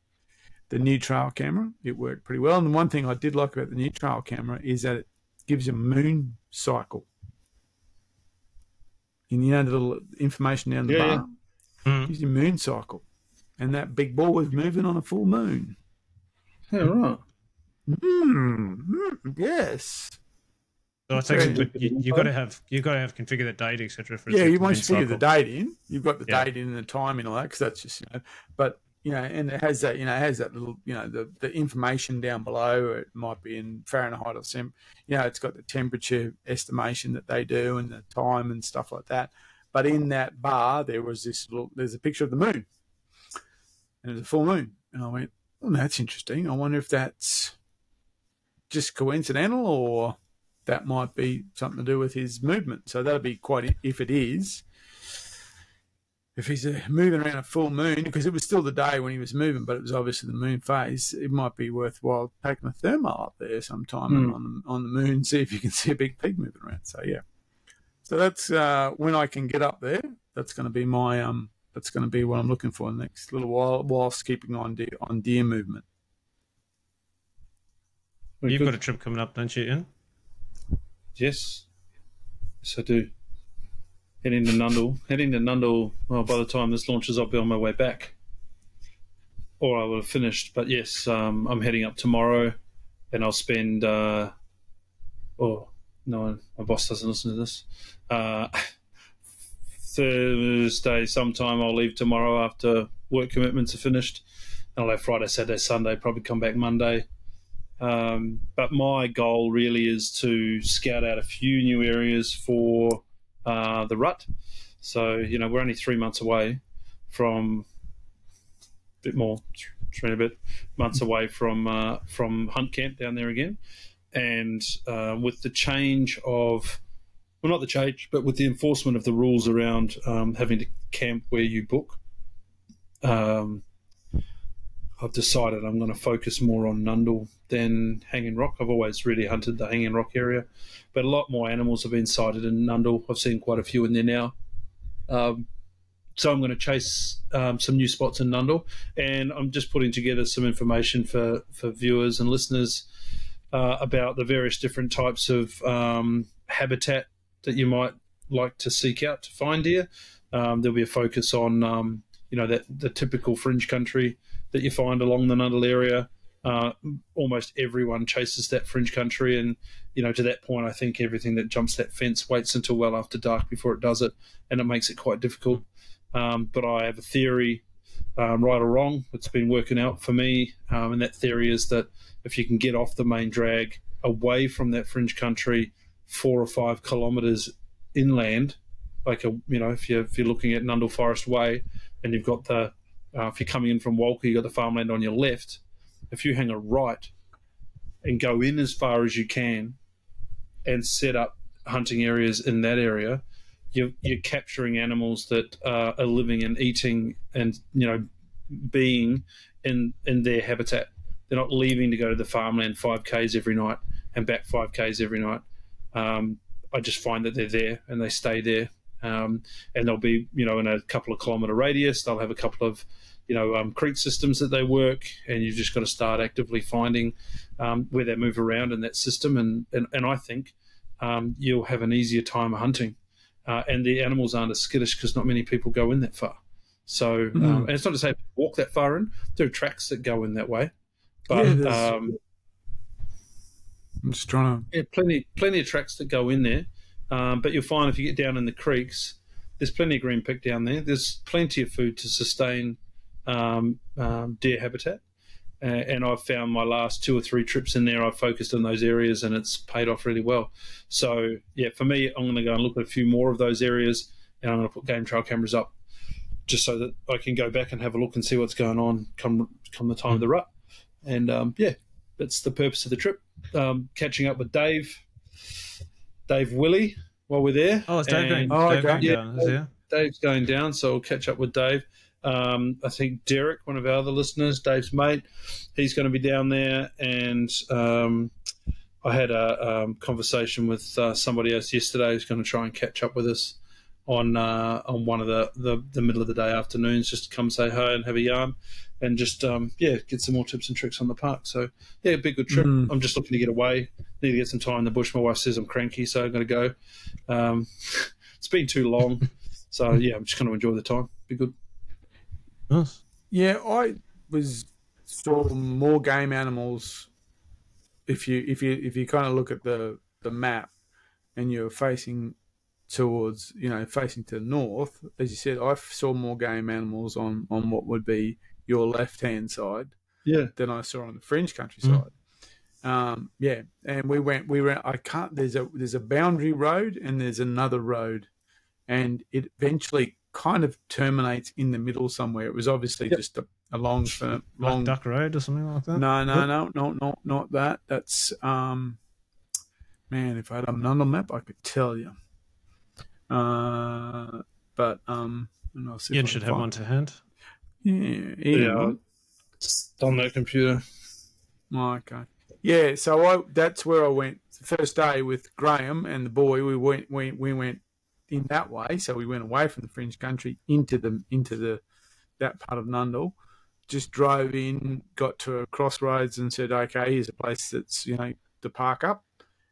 the new trail camera. It worked pretty well. And the one thing I did like about the new trail camera is that it gives you a moon cycle. And you know the little information down the
Yeah,
bar
Mm.
gives you moon cycle. And that big boar was moving on a full moon.
Yeah, right.
Mm, mm, yes.
So it's actually,
Very
but you, have got to have you've got to have configured the date, etc.
Yeah, you won't
moon
figure the date in. You've got the
Yeah.
date in and the time and all that because that's just you know. But you know, and it has that you know it has that little you know the the information down below. It might be in Fahrenheit or some. You know, it's got the temperature estimation that they do and the time and stuff like that. But in that bar, there was this little. There's a picture of the moon, and it was a full moon. And I went, "Oh, that's interesting. I wonder if that's just coincidental or." That might be something to do with his movement. So that'll be quite, if it is, if he's uh, moving around a full moon, because it was still the day when he was moving, but it was obviously the moon phase, it might be worthwhile taking a thermal up there sometime
Hmm.
on, the, on the moon, see if you can see a big pig moving around. So, yeah. So that's uh, when I can get up there. That's going to be my, um, that's going to be what I'm looking for the next little while, whilst keeping on deer, on deer movement.
You've got a trip coming up, don't you, Ian?
Yes. Yes, I do. Heading to Nundle. Heading to Nundle, well, by the time this launches, I'll be on my way back. Or I will have finished. But yes, um, I'm heading up tomorrow and I'll spend. Uh, oh, no, my boss doesn't listen to this. Uh, Thursday, sometime, I'll leave tomorrow after work commitments are finished. And I'll have Friday, Saturday, Sunday, probably come back Monday. Um, but my goal really is to scout out a few new areas for uh, the rut. So, you know, we're only three months away from a bit more, three and a bit months away from uh, from hunt camp down there again. And uh, with the change of, well, not the change, but with the enforcement of the rules around um, having to camp where you book, um, I've decided I'm going to focus more on Nundle than Hanging Rock. I've always really hunted the Hanging Rock area, but a lot more animals have been sighted in Nundle. I've seen quite a few in there now. Um, so I'm going to chase um, some new spots in Nundle, and I'm just putting together some information for, for viewers and listeners uh, about the various different types of um, habitat that you might like to seek out to find deer. Um, there'll be a focus on um, you know that the typical fringe country that you find along the Nundle area, uh, almost everyone chases that fringe country, and you know to that point, I think everything that jumps that fence waits until well after dark before it does it, and it makes it quite difficult. Um, but I have a theory, um, right or wrong, it's been working out for me, um, and that theory is that if you can get off the main drag away from that fringe country, four or five kilometres inland, like a you know if you're if you're looking at Nundle Forest Way, and you've got the uh, if you're coming in from Walcha, you've got the farmland on your left if you hang a right and go in as far as you can and set up hunting areas in that area, you're, you're capturing animals that uh, are living and eating and you know being in in their habitat. They're not leaving to go to the farmland five k's every night and back five k's every night. Um, I just find that they're there and they stay there, um, and they'll be you know in a couple of kilometre radius. They'll have a couple of you know um, creek systems that they work, and you've just got to start actively finding um, where they move around in that system. And and, and I think um, you'll have an easier time hunting, uh, and the animals aren't as skittish because not many people go in that far. So,
Mm.
and it's not to say walk that far in. There are tracks that go in that way, but
Yeah,
um,
I'm just trying to.
yeah, plenty plenty of tracks that go in there. Um, but you'll find if you get down in the creeks, there's plenty of green pick down there. There's plenty of food to sustain um, um, deer habitat. Uh, and I've found my last two or three trips in there, I've focused on those areas and it's paid off really well. So, yeah, for me, I'm going to go and look at a few more of those areas and I'm going to put game trail cameras up just so that I can go back and have a look and see what's going on come come the time of the rut. And um, yeah, that's the purpose of the trip. Um, catching up with Dave, Dave Willie, while we're there.
Oh, it's Dave going.
Oh,
Dave
okay.
Yeah.
down, is it?
Dave's going down, so we'll catch up with Dave. Um, I think Derek, one of our other listeners, Dave's mate, he's going to be down there. And um, I had a um, conversation with uh, somebody else yesterday who's going to try and catch up with us on uh, on one of the, the, the middle of the day afternoons, just to come say hi and have a yarn, and just um, yeah, get some more tips and tricks on the park. So yeah, it'd be a good trip.
Mhm.
I'm just looking to get away. Need to get some time in the bush. My wife says I'm cranky, so I'm going to go. Um, it's been too long, so yeah, I'm just going to enjoy the time. Be good.
Nice.
Yeah, I was saw more game animals. If you if you if you kind of look at the the map, and you're facing towards you know facing to the north, as you said, I saw more game animals on on what would be your left hand side
Yeah,
than I saw on the fringe countryside. Um, yeah, and we went. We went. I can't. There's a there's a boundary road and there's another road, and it eventually kind of terminates in the middle somewhere. It was obviously
Yep.
just a, a long, firm, long.
Duck Road or something like that.
No, no, no, no, no, not that. That's um, man. If I had a Nundle map, I could tell you. Uh, but um, and I'll see
Ian should have one to hand.
Yeah,
yeah.
Ian,
It's on that computer.
Oh, okay. Yeah, so I that's where I went the first day with Graham and the boy. We went we, we went in that way, so we went away from the fringe country into the into the that part of Nundle. Just drove in, got to a crossroads, and said, "Okay, here's a place that's you know to park up,"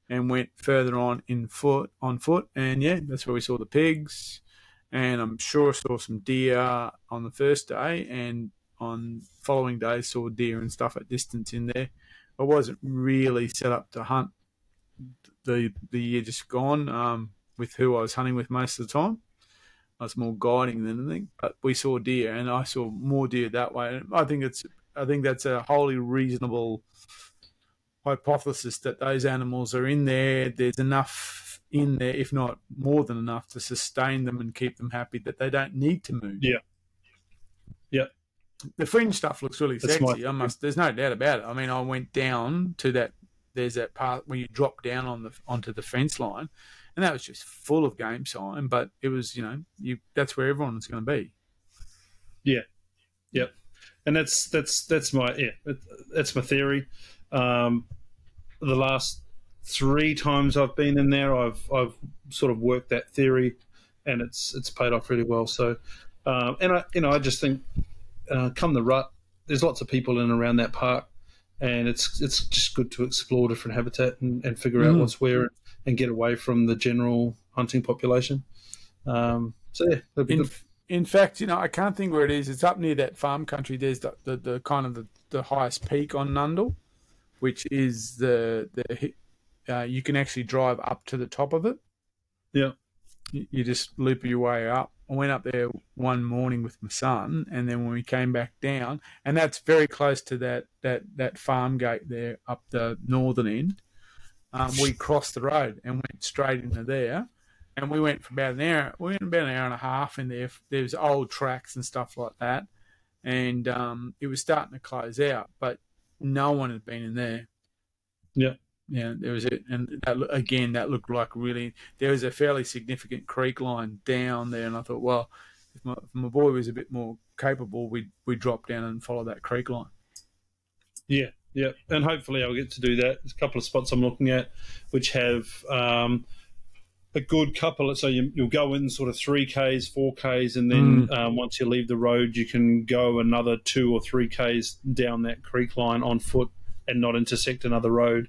and went further on in foot on foot, and yeah, that's where we saw the pigs, and I'm sure I saw some deer on the first day, and on following days saw deer and stuff at distance in there. I wasn't really set up to hunt the the year just gone um, with who I was hunting with most of the time. I was more guiding than anything, but we saw deer, and I saw more deer that way. And I think it's I think that's a wholly reasonable hypothesis that those animals are in there. There's enough in there, if not more than enough, to sustain them and keep them happy. That they don't need to move.
Yeah. Yeah.
The fringe stuff looks really
That's my
sexy. I must. There's no doubt about it. I mean, I went down to that. There's that part where you drop down on the onto the fence line, and that was just full of game sign. But it was, you know, you that's where everyone was going to be.
Yeah, yep, and that's that's that's my yeah that's my theory. Um, the last three times I've been in there, I've I've sort of worked that theory, and it's it's paid off really well. So, um, and I you know I just think uh, come the rut, there's lots of people in and around that park, and it's it's just good to explore different habitat and, and figure out
Mm.
what's where and get away from the general hunting population. Um, so yeah, that'd be
In,
good.
in fact, you know, I can't think where it is. It's up near that farm country. There's the, the, the kind of the, the highest peak on Nundle, which is the the uh, you can actually drive up to the top of it.
Yeah.
You, you just loop your way up. I went up there one morning with my son, and then when we came back down, and that's very close to that that that farm gate there up the northern end. Um, we crossed the road and went straight into there and we went for about an hour. We went about an hour and a half in there. There was old tracks and stuff like that, and um, it was starting to close out, but no one had been in there.
Yeah,
yeah. There was it, and that, again, that looked like really. There was a fairly significant creek line down there, and I thought, well, if my, if my boy was a bit more capable, we'd we drop down and follow that creek line.
Yeah, yeah, and hopefully I'll get to do that. There's a couple of spots I'm looking at which have. Um, a good couple. So you, will go in sort of three k's, four k's, and then mm. um, once you leave the road, you can go another two or three k's down that creek line on foot and not intersect another road.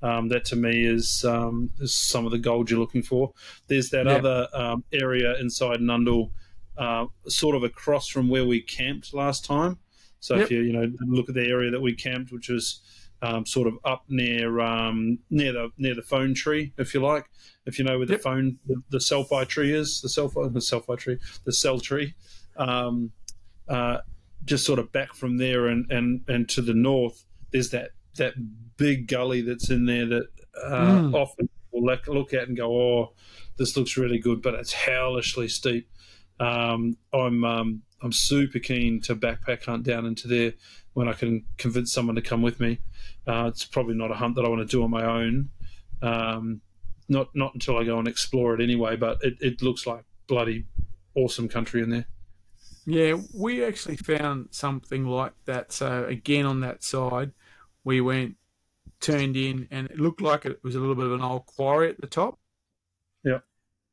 Um, that to me is, um, is some of the gold you're looking for. There's that yeah. other um, area inside Nundle, uh, sort of across from where we camped last time. So yep. if you you know look at the area that we camped, which was um, sort of up near um, near the near the phone tree, if you like. If you know where the yep. phone the, the selfie tree is, the selfie the selfie tree, the cell tree. Um, uh, just sort of back from there and, and, and to the north, there's that that big gully that's in there that uh, mm. often people look, look at and go, "Oh, this looks really good," but it's hellishly steep. Um, I'm um, I'm super keen to backpack hunt down into there when I can convince someone to come with me. Uh, it's probably not a hunt that I want to do on my own. Um, not not until I go and explore it anyway. But it, it looks like bloody awesome country in there.
Yeah, we actually found something like that. So again, on that side, we went turned in, and it looked like it was a little bit of an old quarry at the top.
Yeah,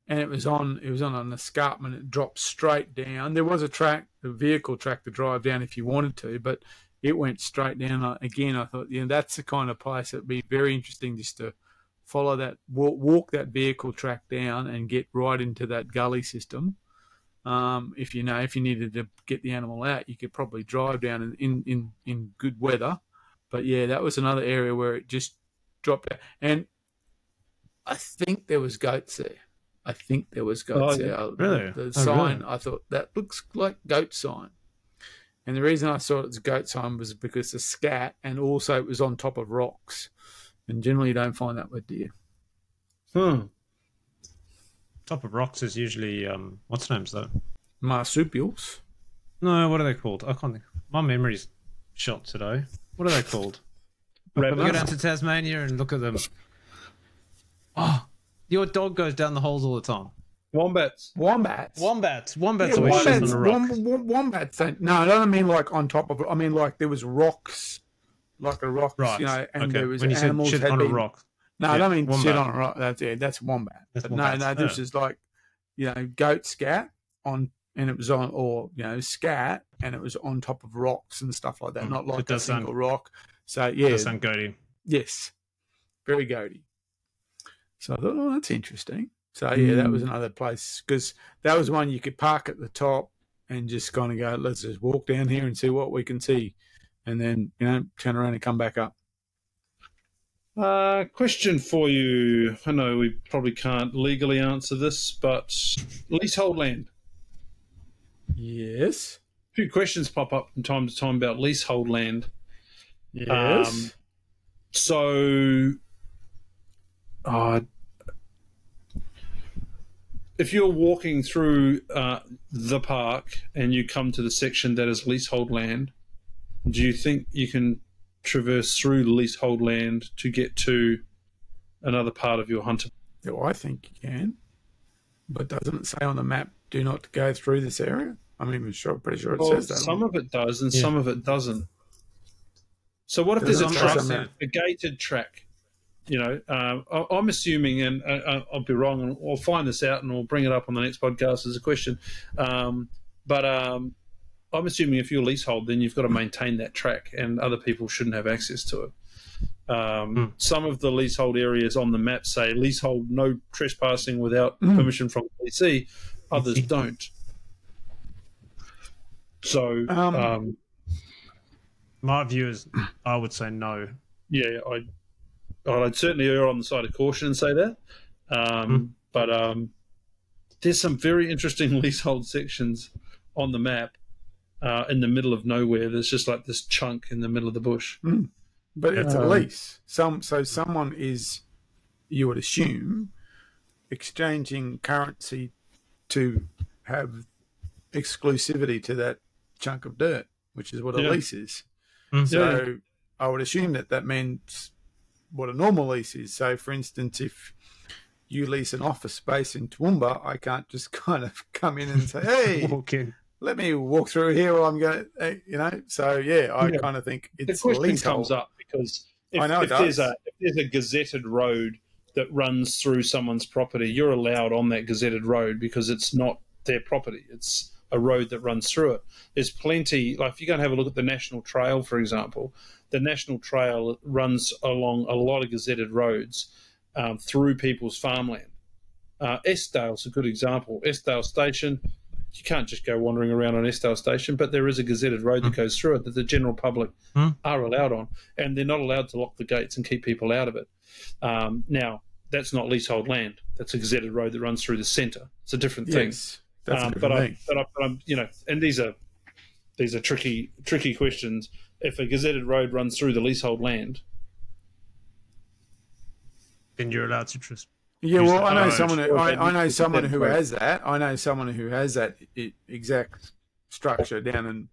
and it was on it was on an escarpment. It dropped straight down. There was a track, a vehicle track to drive down if you wanted to, but it went straight down. Again, I thought, yeah, that's the kind of place that'd be very interesting just to follow that, walk, walk that vehicle track down and get right into that gully system. Um, if you know, if you needed to get the animal out, you could probably drive down in, in, in good weather. But yeah, that was another area where it just dropped out. And I think there was goats there. I think there was goats oh, yeah. there.
Really?
The, the oh, sign, really? I thought that looks like goat sign. And the reason I saw it as goat sign was because the scat, and also it was on top of rocks. And generally, you don't find that with deer.
Hmm.
Top of rocks is usually um, what's names though?
Marsupials.
No, what are they called? I can't think. My memory's shot today. What are they called?
Rabbits.
Go down to Tasmania and look at them. Oh, your dog goes down the holes all the time.
Wombats.
Wombats.
Wombats. Wombats.
Yeah, wombats.
on a rock.
Wom- wombats. Don't, no, I don't mean like on top of. I mean like there was rocks, like a rock,
right.
you know, and
okay.
there was
when you
animals
said shit
had
on
been,
a rock.
No,
Yeah,
I don't mean
wombat.
shit on a rock. That's yeah, that's wombat.
That's
but no,
wombats.
no, this
Yeah.
is like, you know, goat scat on, and it was on, or you know, scat, and it was on top of rocks and stuff like that,
Mm,
not like a
sound-
single rock. So
Yeah. Does sound goaty.
yes, very goaty. So I thought, oh, that's interesting. So yeah, that was
Mm.
another place because that was one you could park at the top and just kind of go, let's just walk down here and see what we can see, and then you know turn around and come back up.
Uh, question for you. I know we probably can't legally answer this, but leasehold land.
Yes.
A few questions pop up from time to time about leasehold land.
Yes.
Um, So, uh, if you're walking through uh, the park and you come to the section that is leasehold land, do you think you can traverse through the leasehold land to get to another part of your hunter?
Yeah, I think you can. But doesn't it say on the map, do not go through this area? I'm even sure, pretty sure it
Well,
says that.
some of it does and
Yeah.
some of it doesn't. So what if
Does
there's a
it
track, a gated track? You know, um, I, I'm assuming, and uh, I'll be wrong, and we'll find this out, and we'll bring it up on the next podcast as a question. Um, but um, I'm assuming if you're leasehold, then you've got to maintain that track, and other people shouldn't have access to it. Um,
Hmm.
Some of the leasehold areas on the map say leasehold no trespassing without
Hmm.
permission from the PC. Others don't. So,
Um,
um,
My view is, I would say no.
yeah, I, I'd certainly err on the side of caution and say that. Um,
Hmm.
But um, there's some very interesting leasehold sections on the map uh, in the middle of nowhere. There's just like this chunk in the middle of the bush.
But it's a
Um,
lease. Some so someone is, you would assume, exchanging currency to have exclusivity to that chunk of dirt, which is what a
Yeah.
lease is.
Mm.
So I would assume that that means what a normal lease is. So, for instance, if you lease an office space in Toowoomba, I can't just kind of come in and say, "Hey, let me walk through here while I'm going." to, you know. So yeah, I
Yeah.
kind of think
The
it's
question
leasehold.
comes up because if,
I know it
if there's a if there's a gazetted road that runs through someone's property, you're allowed on that gazetted road because it's not their property. It's a road that runs through it. There's plenty. Like if you go and have a look at the National Trail, for example, the National Trail runs along a lot of gazetted roads um, through people's farmland. Uh, Eskdale's a good example. Eskdale Station, you can't just go wandering around on Eskdale Station, but there is a gazetted road that goes through it that the general public
Hmm.
are allowed on, and they're not allowed to lock the gates and keep people out of it. Um, now, that's not leasehold land. That's a gazetted road that runs through the centre. It's a different thing.
Yes, that's a
Um,
different
but, I, but, I, but I'm, you know, and these are these are tricky tricky questions. If a gazetted road runs through the leasehold land,
Then you're allowed to just.
Yeah, well, I know someone. Who, I, I know someone who has that. I know someone who has that exact structure down in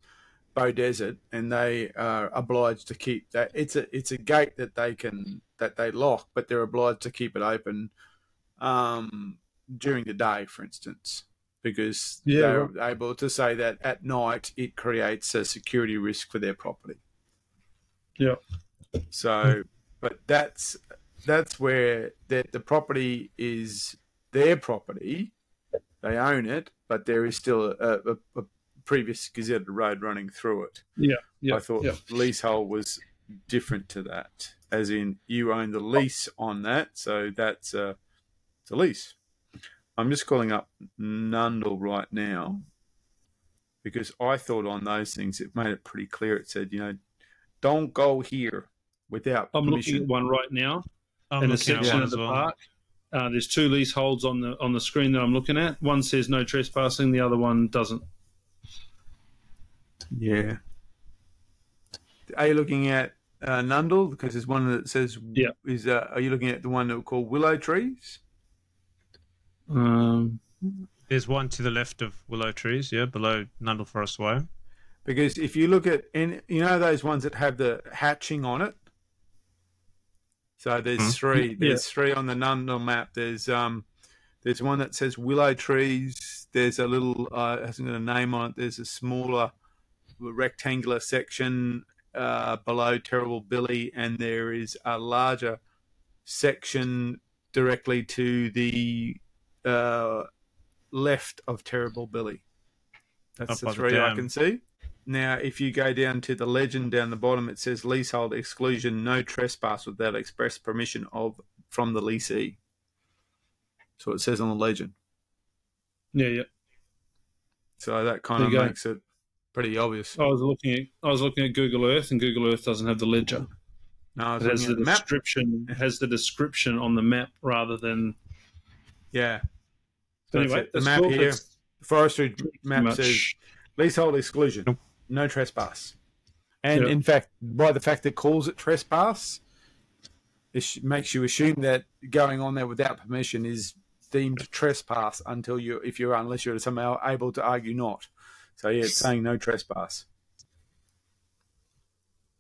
Bow Desert, and they are obliged to keep that. It's a it's a gate that they can that they lock, but they're obliged to keep it open um, during the day, for instance, because
Yeah,
they're able to say that at night it creates a security risk for their property.
Yeah.
So, but that's that's where the the property is their property. They own it, but there is still a, a, a previous gazetted road running through it.
yeah, yeah,
I thought
yeah.
leasehold was different to that, as in you own the lease on that, so that's a, it's a lease. I'm just calling up Nundle right now because I thought on those things it made it pretty clear. It said, you know, don't go here without
I'm looking at one right now
I'm
in a section of the
well.
park. Uh, there's two leaseholds on the on the screen that I'm looking at. One says no trespassing, the other one doesn't.
Yeah. Are you looking at uh, Nundle? Because there's one that says,
Yeah.
Is uh, are you looking at the one that we call willow trees?
Um,
There's one to the left of Willow Trees, yeah, below Nundle Forest Way.
Because if you look at, and you know those ones that have the hatching on it. So there's
Hmm.
three. There's three on the Nundle map. There's um, there's one that says willow trees. There's a little uh, hasn't got a name on it. There's a smaller rectangular section uh, below Terrible Billy, and there is a larger section directly to the uh, left of Terrible Billy. That's
Up
the
by the
three I can see. Now, if you go down to the legend down the bottom, it says leasehold exclusion, no trespass without express permission of from the leasee. So it says on the legend.
yeah, yeah.
So that kind
There
of
you go.
makes it pretty obvious.
I was looking at I was looking at Google Earth, and Google Earth doesn't have the ledger.
No,
It has
looking
the
at the map.
description. It has the description on the map rather than.
Yeah.
But
That's
anyway.
The map
cool.
here,
That's
the forestry map
much-
says leasehold exclusion,
Nope.
No trespass. And
Yeah.
in fact, by the fact it calls it trespass, it sh- makes you assume that going on there without permission is deemed trespass until you, if you're unless you're somehow able to argue not. So yeah, it's saying no trespass.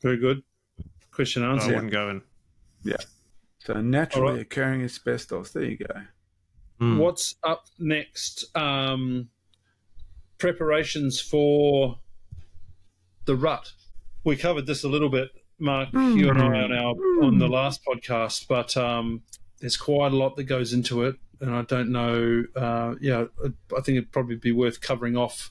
very good. Question
I
answered.
wouldn't go in.
So naturally
All right.
occurring asbestos. There you go.
Hmm.
What's up next? Um, preparations for the rut. We covered this a little bit, Mark. You and I on our on the last podcast, but um, there's quite a lot that goes into it, and I don't know. Uh, yeah, I think it'd probably be worth covering off.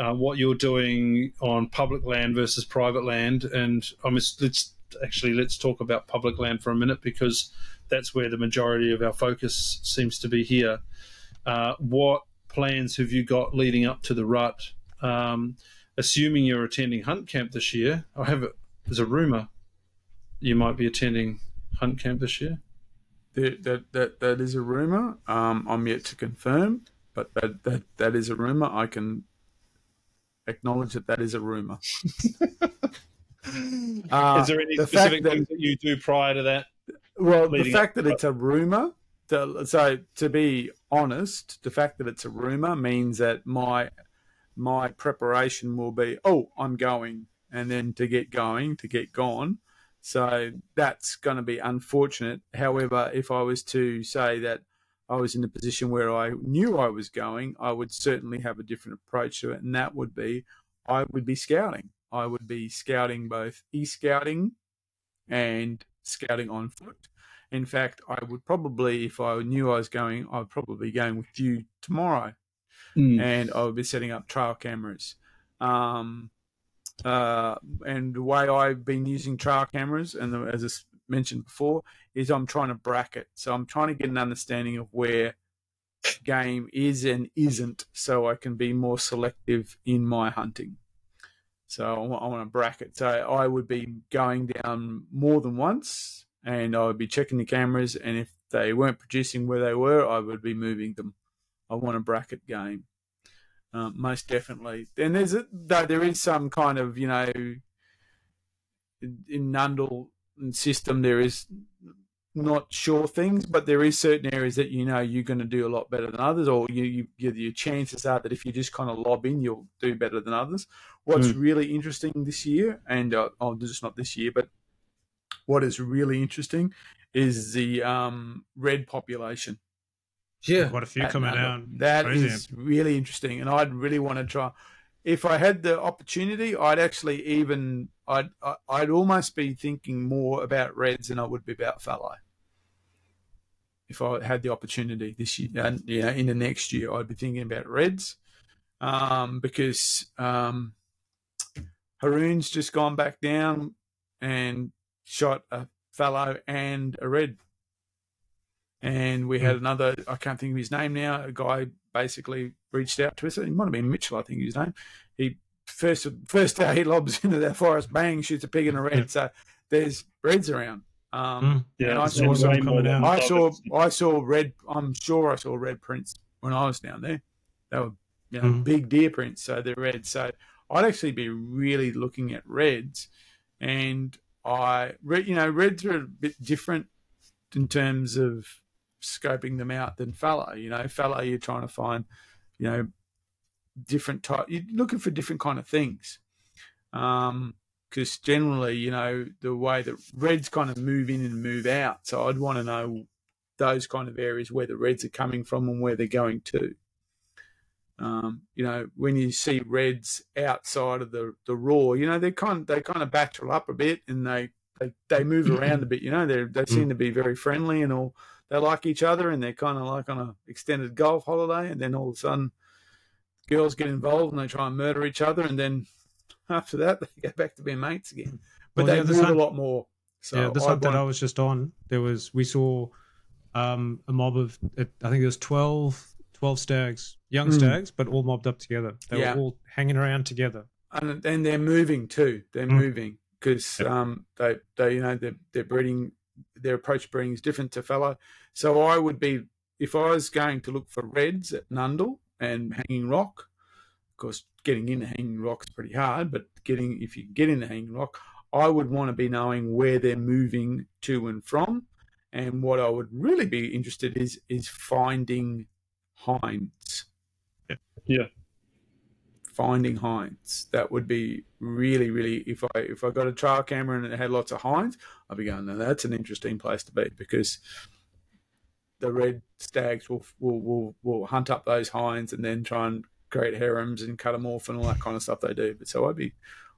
Uh, what you're doing on public land versus private land, and I mean, let's actually let's talk about public land for a minute because that's where the majority of our focus seems to be here. Uh, what plans have you got leading up to the rut? Um, assuming you're attending hunt camp this year, I have a, there's a rumor you might be attending hunt camp this year.
That that that, that is a rumor. Um, I'm yet to confirm, but that that that is a rumor. I can acknowledge that that is a rumor. Uh,
is there any
the
specific
that-
things that you do prior to that?
Well, the fact
up
that it's a rumor, to, so to be honest, the fact that it's a rumor means that my my preparation will be, oh, I'm going, and then to get going, to get gone. So that's going to be unfortunate. However, if I was to say that I was in a position where I knew I was going, I would certainly have a different approach to it, and that would be I would be scouting. I would be scouting both e scouting and scouting on foot. In fact, I would probably, if I knew I was going, I'd probably be going with you tomorrow, and I would be setting up trail cameras. Um, uh, and the way I've been using trail cameras, and the, as I mentioned before, is I'm trying to bracket. So I'm trying to get an understanding of where game is and isn't, so I can be more selective in my hunting. So I want, I want to bracket. So I would be going down more than once, and I would be checking the cameras. And if they weren't producing where they were, I would be moving them. I want a bracket game, um, most definitely. And there's a, though there is some kind of you know in, Nundle system there is not sure things, but there is certain areas that you know you're going to do a lot better than others, or you, you your, chances are that if you just kind of lob in, you'll do better than others. What's really interesting this year, and uh, oh, just not this year, but what is really interesting is the um, red population.
Yeah,
Quite a few
at
coming
Nundle.
down.
That
Crazy.
is really interesting, and I'd really want to try. If I had the opportunity, I'd actually even I'd I- I'd almost be thinking more about reds than I would be about fallow. If I had the opportunity this year, and you know, in the next year, I'd be thinking about reds, um, because um, Haroon's just gone back down and shot a fallow and a red and we had another I can't think of his name now. A guy basically reached out to us. It might have been Mitchell, I think his name. He first first day he lobs into that forest, bang, shoots a pig and a red. So there's reds around. Um,
Mm.
yeah.
and I saw
the
some coming down.
I saw I saw red. I'm sure I saw red prints when I was down there. They were you know,
Mhm.
big deer prints, so they're red. So I'd actually be really looking at reds, and I you know reds are a bit different in terms of scoping them out than fallow. You know, fallow you're trying to find you know different type. You're looking for different kind of things. Um, because generally, you know, the way that reds kind of move in and move out. So I'd want to know those kind of areas where the reds are coming from and where they're going to. Um, you know, when you see reds outside of the, the roar, you know, they kind they kind of battle up a bit and they, they, they move around a bit. You know, they they seem to be very friendly and all. They like each other and they're kind of like on an extended golf holiday. And then all of a sudden, girls get involved and they try and murder each other. And then after that, they go back to being mates again. But
Well,
they
yeah, hunt-
a lot more. So
yeah, this
I
hunt that I was just on, there was we saw um, a mob of I think there was 12, 12 stags, young
Mm.
stags, but all mobbed up together. They
Yeah.
were all hanging around together.
and and they're moving too. They're
Mm.
moving because um, they they you know they're, they're breeding. Their approach breeding is different to fallow. So I would be if I was going to look for reds at Nundle and Hanging Rock. Of course, getting into Hanging Rock is pretty hard, but getting if you get into Hanging Rock, I would want to be knowing where they're moving to and from. And what I would really be interested is is finding hinds.
Yeah.
Finding hinds. That would be really, really if I if I got a trail camera and it had lots of hinds, I'd be going, no, that's an interesting place to be because the red stags will will will, will hunt up those hinds and then try and create harems and cut them off and all that kind of stuff they do. But so I'd be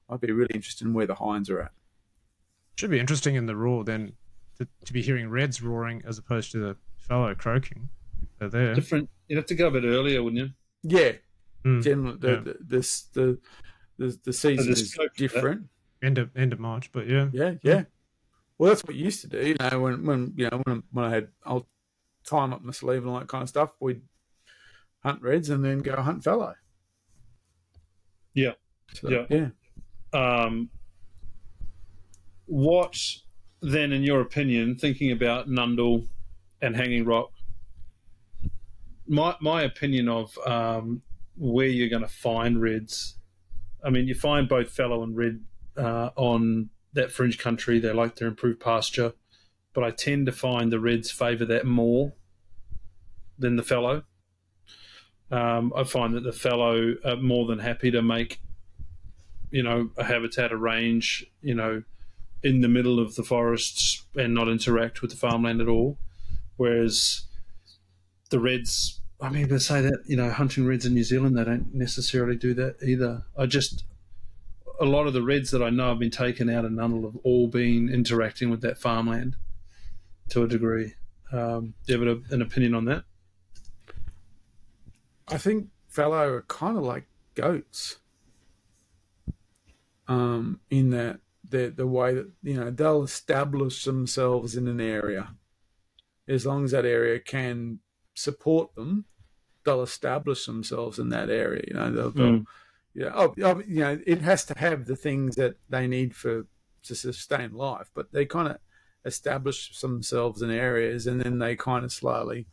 I'd be really interested in where the hinds are at.
Should be interesting in the roar then to, to be hearing reds roaring as opposed to the fallow croaking. They're there.
Different. You'd have to go a bit earlier, wouldn't you?
Yeah,
Mm.
generally the,
Yeah.
the this the the the season
there's
is
scope for that.
different.
End of end of March, but yeah.
Yeah, yeah. Well, that's what you used to do. You know, when when you know when when I had old time up my sleeve and all that kind of stuff, we'd hunt reds and then go hunt fallow.
Yeah.
So,
Yeah.
yeah.
Um, what then, in your opinion, thinking about Nundle and Hanging Rock, my my opinion of um, where you're going to find reds. I mean, you find both fallow and red uh, on that fringe country. They like their improved pasture, but I tend to find the reds favour that more than the fallow. Um, I find that the fallow are more than happy to make, you know, a habitat, a range, you know, in the middle of the forests and not interact with the farmland at all. Whereas the reds, I mean, they say that, you know, hunting reds in New Zealand, they don't necessarily do that either. I just, a lot of the reds that I know have been taken out of Nundle have all been interacting with that farmland to a degree. Um, do you have an opinion on that?
I think fallow are kind of like goats. Um, in that the the way that you know they'll establish themselves in an area, as long as that area can support them, they'll establish themselves in that area. You know, they'll, they'll
Mm.
yeah, oh, oh, you know, it has to have the things that they need for to sustain life, but they kind of establish themselves in areas, and then they kind of slowly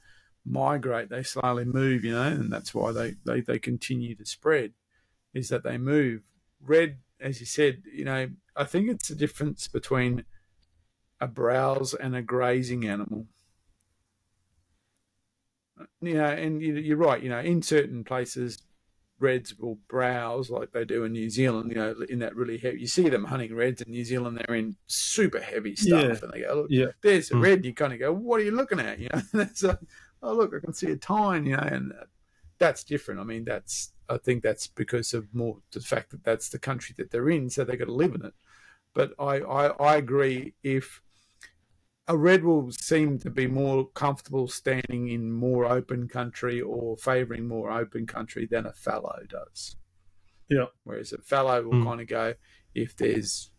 migrate. They slowly move, you know, and that's why they they they continue to spread. Is that they move? Red, as you said, you know, I think it's the difference between a browse and a grazing animal. You know, and you- you're right. You know, in certain places, reds will browse like they do in New Zealand. You know, in that really heavy. You see them hunting reds in New Zealand. They're in super heavy stuff,
Yeah.
and they go, "Look,
Yeah.
there's a
Mm.
red." You kind of go, "What are you looking at?" You know, that's a, oh look, I can see a tine. You know, and that's different. I mean, that's I think that's because of more the fact that that's the country that they're in, so they've got to live in it. But I, I I agree if a red will seem to be more comfortable standing in more open country or favouring more open country than a fallow does.
Yeah.
Whereas a fallow will
Mm.
kind of go, if there's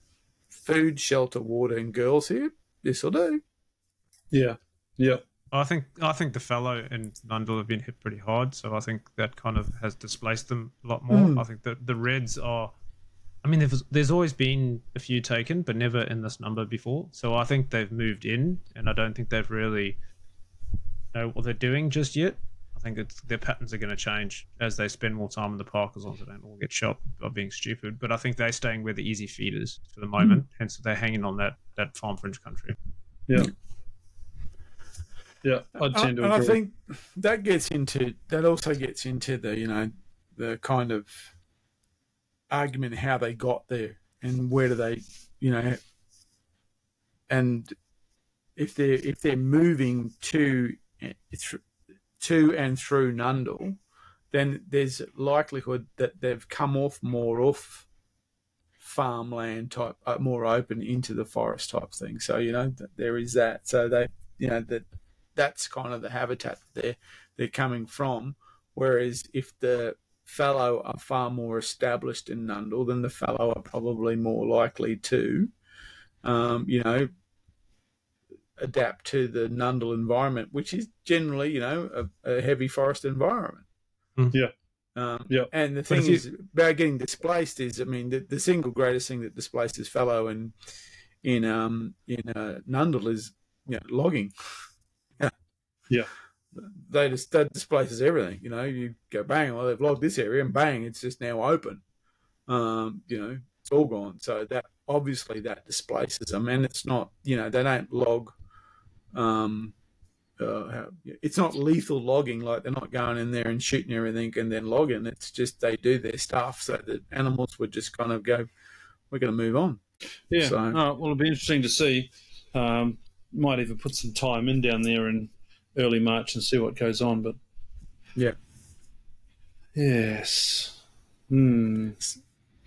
food, shelter, water, and girls here, this will do.
Yeah. Yeah.
I think I think the fallow and Nundle have been hit pretty hard, so I think that kind of has displaced them a lot more.
Mm.
I think that the Reds are. I mean, there's there's always been a few taken, but never in this number before. So I think they've moved in, and I don't think they've really know what they're doing just yet. I think it's, their patterns are going to change as they spend more time in the park, as long as they don't all get shot by being stupid. But I think they're staying where the easy feeders for the moment, hence that they're hanging on that that farm fringe country.
Yeah. Yeah. I
Uh,
tend to
and I think that gets into that also gets into the you know the kind of argument how they got there and where do they you know and if they're if they're moving to to and through Nundle, then there's likelihood that they've come off more off farmland type, uh, more open into the forest type thing. So you know th- there is that. So they, you know that that's kind of the habitat that they're they're coming from. Whereas if the fallow are far more established in Nundle, than the fallow are probably more likely to, um, you know, adapt to the Nundle environment, which is generally, you know, a, a heavy forest environment.
Mm.
Yeah.
Um,
Yeah.
And the thing is about getting displaced is, I mean, the, the single greatest thing that displaces fallow in in um in uh, Nundle is you know logging. yeah.
Yeah.
They just that displaces everything. You know, you go bang, well they've logged this area, and bang, it's just now open. Um, you know, it's all gone. So that obviously that displaces them, and it's not. You know, they don't log. Um, uh, it's not lethal logging. Like they're not going in there and shooting everything and then logging. It's just they do their stuff so that animals would just kind of go, "We're going to move on."
Yeah.
So-
right. Well, it'll be interesting to see. Um, might even put some time in down there in early March and see what goes on. But
Yeah.
yes. Hmm.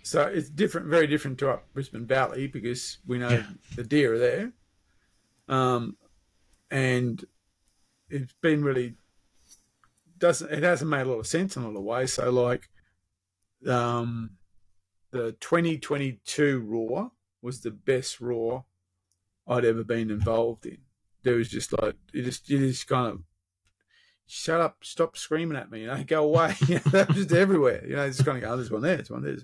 So it's different, very different to up Brisbane Valley because we know
Yeah.
the deer are there, um, and it's been really doesn't it hasn't made a lot of sense in a lot of ways. So like, um, the 2022 Roar was the best Roar I'd ever been involved in. There was just like you just you just kind of shut up, stop screaming at me, you know, go away. You know, they're just everywhere. You know, just kind of go, oh, there's one there, there's one there.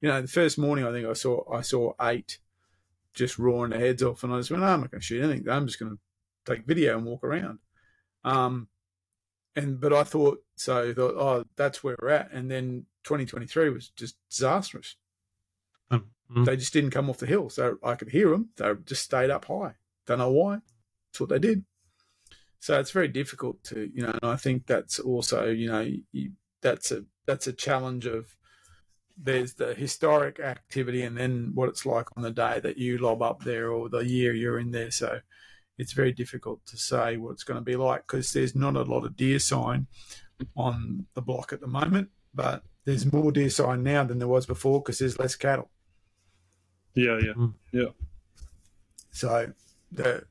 you know, the first morning I think I saw I saw eight just roaring their heads off, and I just went, oh, I'm not going to shoot anything. I'm just going to take video and walk around. Um, and but I thought so. Thought, oh, that's where we're at. And then 2023 was just disastrous.
Um, mm.
They just didn't come off the hill, so I could hear them. They just stayed up high. Don't know why. That's what they did. So it's very difficult to, you know, and I think that's also, you know, you, that's a that's a challenge of there's the historic activity and then what it's like on the day that you lob up there or the year you're in there. So it's very difficult to say what it's going to be like because there's not a lot of deer sign on the block at the moment, but there's more deer sign now than there was before because there's less cattle.
Yeah, yeah,
Mm.
yeah.
So the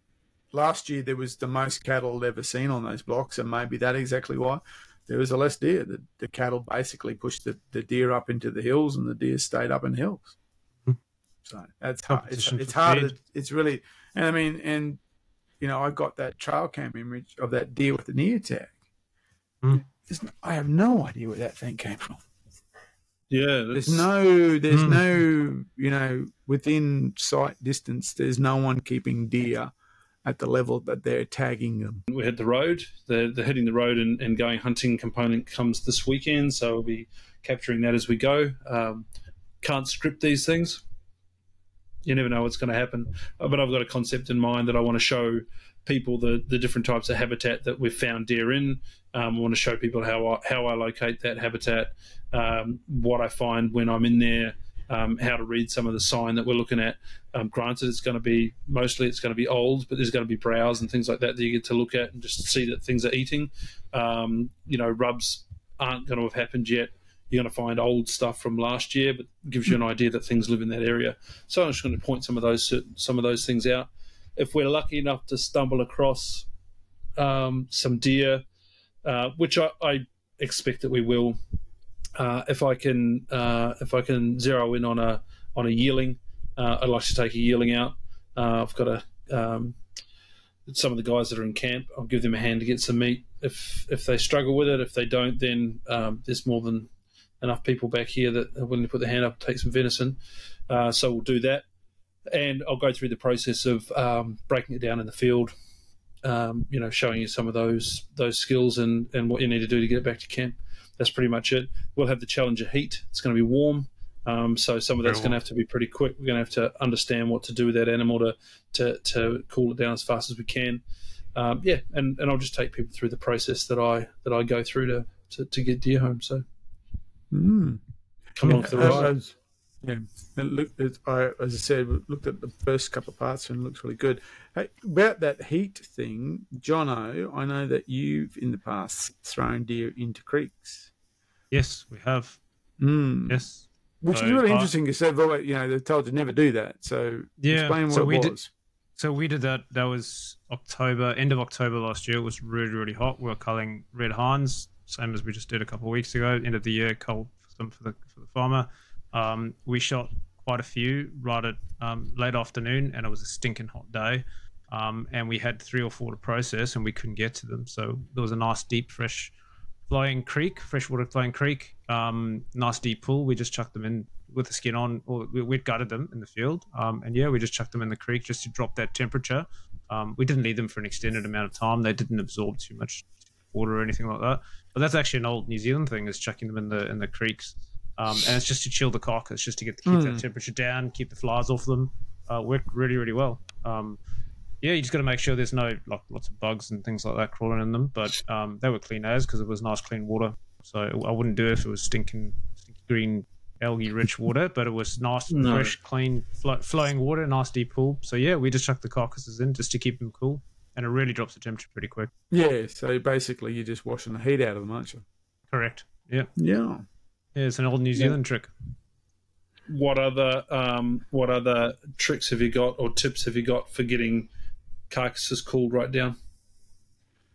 last year there was the most cattle ever seen on those blocks, and maybe that exactly why there was a less deer. The, the cattle basically pushed the, the deer up into the hills, and the deer stayed up in hills.
Hmm.
So that's hard. It's,
Competition
it's hard.
feed.
to- It's really, and I mean, and you know, I got that trail cam image of that deer with the near tag.
Hmm.
I have no idea where that thing came from.
Yeah,
There's no, there's
Hmm.
no, you know, within sight distance. There's no one keeping deer at the level that they're tagging them.
we hit the road. The the hitting the road and, and going hunting component comes this weekend, so we'll be capturing that as we go. Um, can't script these things. You never know what's going to happen, Uh, but I've got a concept in mind that I want to show people the, the different types of habitat that we've found deer in. Um, I want to show people how I, how I locate that habitat, um, what I find when I'm in there, um, how to read some of the sign that we're looking at. Um, granted, it's going to be mostly it's going to be old, but there's going to be browse and things like that that you get to look at and just see that things are eating. Um, you know, rubs aren't going to have happened yet. You're going to find old stuff from last year, but gives you an idea that things live in that area. So I'm just going to point some of those some of those things out. If we're lucky enough to stumble across um, some deer, uh, which I, I expect that we will, uh, if I can uh, if I can zero in on a on a yearling, uh, I'd like to take a yearling out. Uh, I've got a um, some of the guys that are in camp. I'll give them a hand to get some meat. If if they struggle with it, if they don't, then um, there's more than enough people back here that are willing to put their hand up and take some venison. Uh, so we'll do that, and I'll go through the process of um, breaking it down in the field. Um, you know, showing you some of those those skills and and what you need to do to get it back to camp. That's pretty much it. We'll have the Challenger heat. It's going to be warm. Um, so some of that's
Very
going to have to be pretty quick. We're going to have to understand what to do with that animal to to, to cool it down as fast as we can. Um, yeah, and, and I'll just take people through the process that I that I go through to to, to get deer home. So
Mm.
come along for the
Uh,
ride.
as- yeah, looked. It, I, as I said, we looked at the first couple of parts and it looks really good. Hey, about that heat thing, Jono, I know that you've in the past thrown deer into creeks.
Yes, we have.
Mm.
Yes.
Which is really interesting because they've always, you know, they're told to never do that. So
Yeah.
explain what
so
it
we
was.
did. So we did that. That was October, end of October last year. It was really, really hot. We were culling red hinds, same as we just did a couple of weeks ago. End of the year, cull some for the for the farmer. Um, we shot quite a few right at um, late afternoon, and it was a stinking hot day. Um, and we had three or four to process, and we couldn't get to them. So there was a nice deep, fresh flowing creek, freshwater flowing creek, um, nice deep pool. We just chucked them in with the skin on, or we, we'd gutted them in the field, um, and yeah, we just chucked them in the creek just to drop that temperature. Um, we didn't leave them for an extended amount of time. They didn't absorb too much water or anything like that. But that's actually an old New Zealand thing: is chucking them in the in the creeks, um, and it's just to chill the carcass, just to get keep
Mm.
that temperature down, keep the flies off them. Uh, worked really really well. Um, yeah, you just got to make sure there's no like lots of bugs and things like that crawling in them. But um, they were clean as because it was nice clean water. So I wouldn't do it if it was stinking, stinky green algae rich water. But it was nice,
No.
fresh, clean, flo- flowing water, nice deep pool. So yeah, we just chucked the carcasses in just to keep them cool, and it really drops the temperature pretty quick.
Yeah. So basically, you're just washing the heat out of them, aren't you?
Correct. Yeah,
Yeah.
Yeah, it's an old New Zealand trick.
What other um, what other tricks have you got or tips have you got for getting carcasses cooled right down?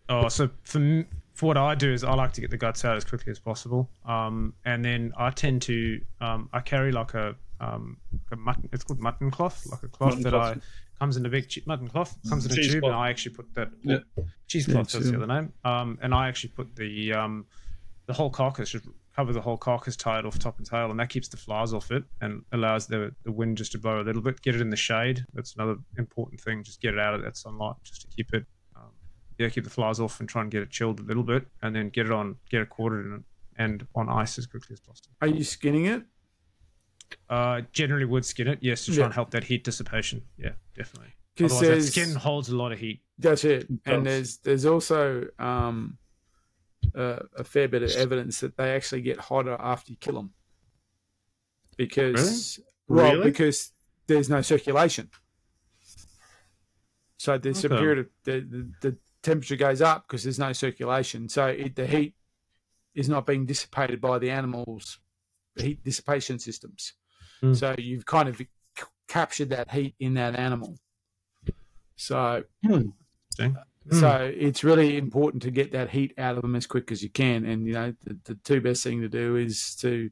Oh, so for for what I do is I like to get the guts out as quickly as possible, um, and then I tend to um, I carry like a um, a mutton. It's called mutton cloth, like a cloth
Mutton
that
cloth.
I comes in a big che- mutton cloth comes in a
Cheese
tube,
cloth.
and I actually put that
Yeah.
cheese
Yeah,
cloth. that's the other name. Um, and I actually put the um, the whole carcass just cover the whole carcass, tie it off top and tail, and that keeps the flies off it and allows the the wind just to blow a little bit. Get it in the shade. That's another important thing. Just get it out of that sunlight, just to keep it, um, yeah, keep the flies off and try and get it chilled a little bit, and then get it on, get it quartered and, and on ice as quickly as possible.
Are you skinning it?
Uh, generally would skin it, yes, to try
Yeah.
and help that heat dissipation. Yeah, definitely.
Because
Otherwise, that skin holds a lot of heat.
That's it.
It
And there's there's also um, uh, a fair bit of evidence that they actually get hotter after you kill them. Because well,
Really?
because there's no circulation. So there's a period of the, the, the temperature goes up because there's no circulation. So it, the heat is not being dissipated by the animals' heat dissipation systems.
Mm.
So you've kind of c- captured that heat in that animal. So So hmm. it's really important to get that heat out of them as quick as you can. And you know, the, the two best thing to do is to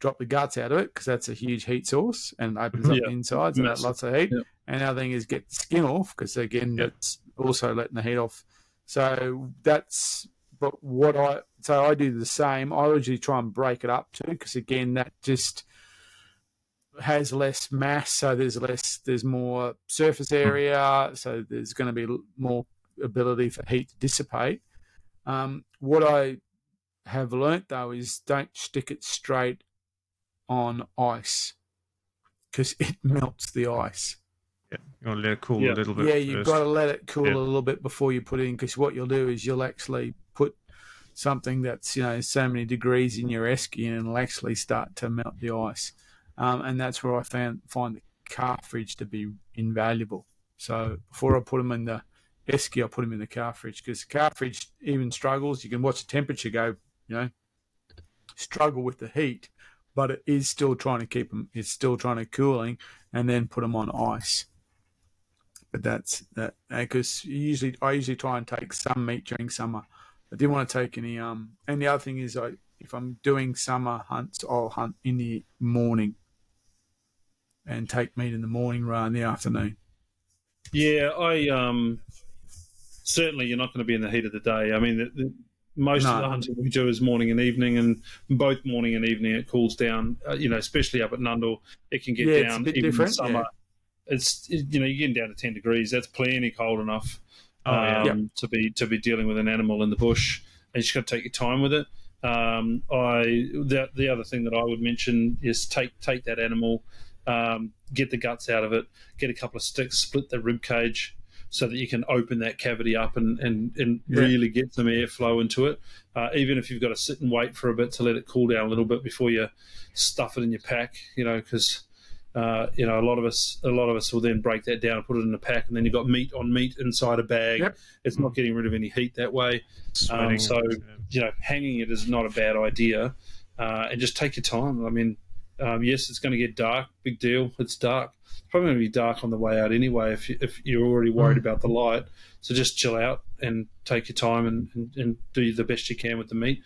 drop the guts out of it because that's a huge heat source and opens up
Yeah.
the insides and that
Massive.
lots of heat.
Yeah.
And the other thing is get the skin off because again,
Yeah.
that's also letting the heat off. So that's but what I so I do the same. I usually try and break it up too because again, that just has less mass, so there's less, there's more surface hmm. area, so there's going to be more ability for heat to dissipate. Um, what I have learnt though is don't stick it straight on ice because it melts the ice.
Yeah, you want to let it cool
Yeah.
a little bit.
Yeah, you've
first.
got to let it cool
Yeah.
a little bit before you put it in because what you'll do is you'll actually put something that's you know so many degrees in your esky and it'll actually start to melt the ice, um, and that's where I found find the car fridge to be invaluable. So before I put them in the esky, I put them in the car fridge because the car fridge even struggles. You can watch the temperature go, you know, struggle with the heat, but it is still trying to keep them. It's still trying to cooling, and then put them on ice but that's that because usually I usually try and take some meat during summer. I didn't want to take any um. And the other thing is, I if I'm doing summer hunts, I'll hunt in the morning and take meat in the morning rather than the afternoon.
Yeah, I um certainly you're not going to be in the heat of the day. I mean, the, the, most of the hunting we do is morning and evening, and both morning and evening it cools down. Uh, you know, especially up at Nundle, it can get
Yeah,
down even
different,
in summer.
yeah.
It's it- you know you're getting down to ten degrees. That's plenty cold enough
Oh, yeah.
um, to be to be dealing with an animal in the bush. And you just got to take your time with it. Um, I the, the other thing that I would mention is take take that animal, um, get the guts out of it, get a couple of sticks, split the rib cage so that you can open that cavity up and and, and
Yeah.
really get some airflow into it. Uh, even if you've got to sit and wait for a bit to let it cool down a little bit before you stuff it in your pack, you know, because uh, you know, a lot of us, a lot of us will then break that down and put it in a pack, and then you've got meat on meat inside a bag.
Yep.
It's not getting rid of any heat that way.
Sweating.
so- You know, hanging it is not a bad idea, uh, and just take your time. I mean, um, yes, it's going to get dark. Big deal. It's dark. It's probably going to be dark on the way out anyway. If you, if you're already worried about the light, so just chill out and take your time and, and, and do the best you can with the meat.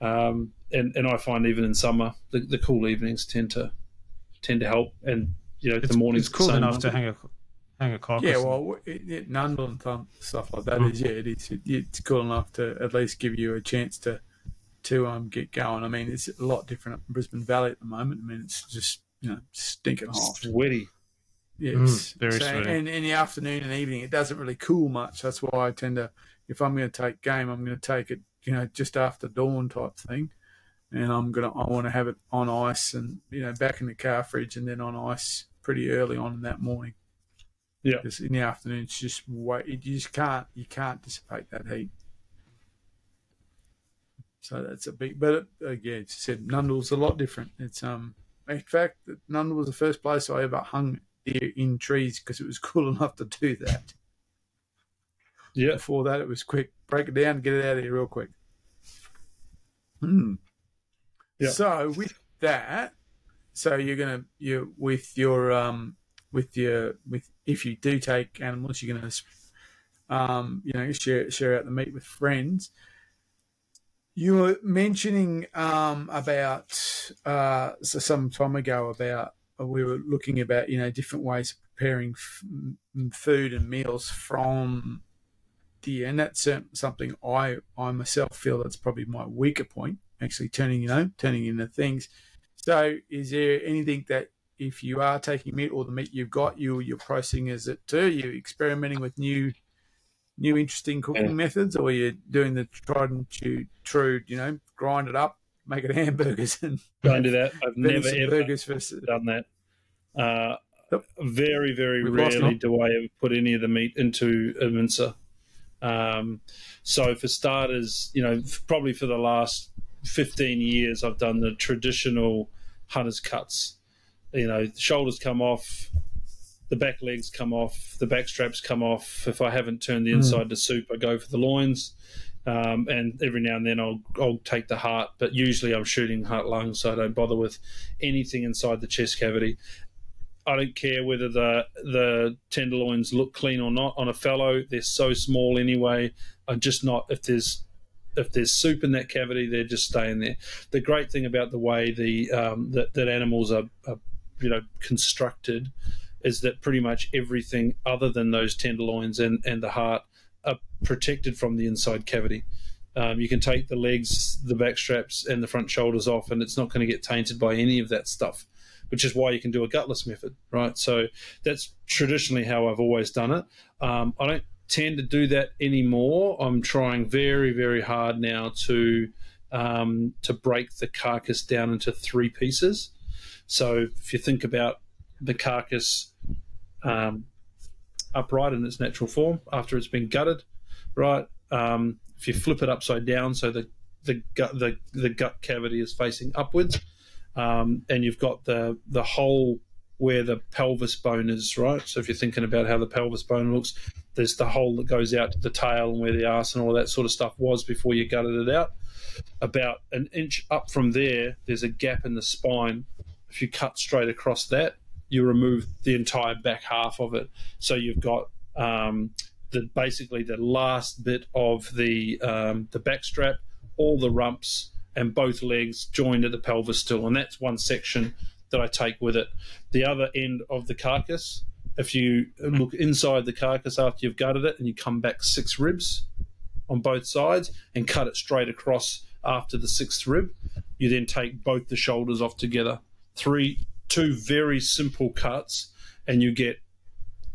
Um, and and I find even in summer, the, the cool evenings tend to tend to help, and you know
it's,
the morning's
it's cool
the
enough
way.
to hang a hang a carcass.
Yeah, well, it, it, Nundle and th- stuff like that
Mm.
is yeah, it is. It, it's cool enough to at least give you a chance to to um get going. I mean, it's a lot different up in Brisbane Valley at the moment. I mean, it's just you know stinking hot.
sweaty.
Yes,
Mm, very
so,
sweaty.
and in the afternoon and evening, it doesn't really cool much. That's why I tend to, if I'm going to take game, I'm going to take it, you know, just after dawn type thing, and I'm gonna, I want to have it on ice and you know back in the car fridge and then on ice pretty early on in that morning.
Yeah.
because in the afternoon it's just way, you just can't, you can't dissipate that heat. So that's a big, but yeah, it's said Nundle's a lot different. It's um, in fact, Nundle was the first place I ever hung deer in trees because it was cool enough to do that.
Yeah,
Before that, it was quick, break it down, get it out of here real quick. Hmm.
Yeah.
So with that, so you're gonna you with your um with your with if you do take animals, you're gonna um you know share share out the meat with friends. You were mentioning um about uh so some time ago about uh, we were looking about you know different ways of preparing f- food and meals from deer, and that's something I I myself feel that's probably my weaker point, actually turning, you know, turning into things. So, is there anything that if you are taking meat or the meat you've got, you you're processing as it too? You're experimenting with new, new interesting cooking
Yeah.
methods, or you're doing the tried and true, you know, grind it up, make it hamburgers, and
Don't do that. I've never ever
for.
done that. Uh,
Yep.
very, very
We've
rarely do I ever put any of the meat into a mincer. Um, so for starters, you know, probably for the last 15 years, I've done the traditional hunter's cuts. You know, the shoulders come off, the back legs come off, the back straps come off. If I haven't turned the
Mm.
inside to soup, I go for the loins. Um, and every now and then I'll, I'll take the heart, but usually I'm shooting heart lungs, so I don't bother with anything inside the chest cavity. I don't care whether the the tenderloins look clean or not on a fallow. They're so small anyway. I'm just not if there's if there's soup in that cavity, they're just staying there. The great thing about the way the um, that, that animals are, are you know constructed is that pretty much everything other than those tenderloins and, and the heart are protected from the inside cavity. Um, you can take the legs, the back straps, and the front shoulders off, and it's not going to get tainted by any of that stuff which is why you can do a gutless method, right? So that's traditionally how I've always done it. Um, I don't tend to do that anymore. I'm trying very, very hard now to um, to break the carcass down into three pieces. So if you think about the carcass um, upright in its natural form after it's been gutted, right? Um, if you flip it upside down, so the the gut the, the gut cavity is facing upwards, um, and you've got the the hole where the pelvis bone is, right? So if you're thinking about how the pelvis bone looks, there's the hole that goes out to the tail and where the arse and all that sort of stuff was before you gutted it out. About an inch up from there, there's a gap in the spine. If you cut straight across that, you remove the entire back half of it. So you've got um, the basically the last bit of the um, the back strap, all the rumps, and both legs joined at the pelvis still, and that's one section that I take with it. The other end of the carcass, if you look inside the carcass after you've gutted it, and you come back six ribs on both sides and cut it straight across after the sixth rib, you then take both the shoulders off together. Three, two very simple cuts, and you get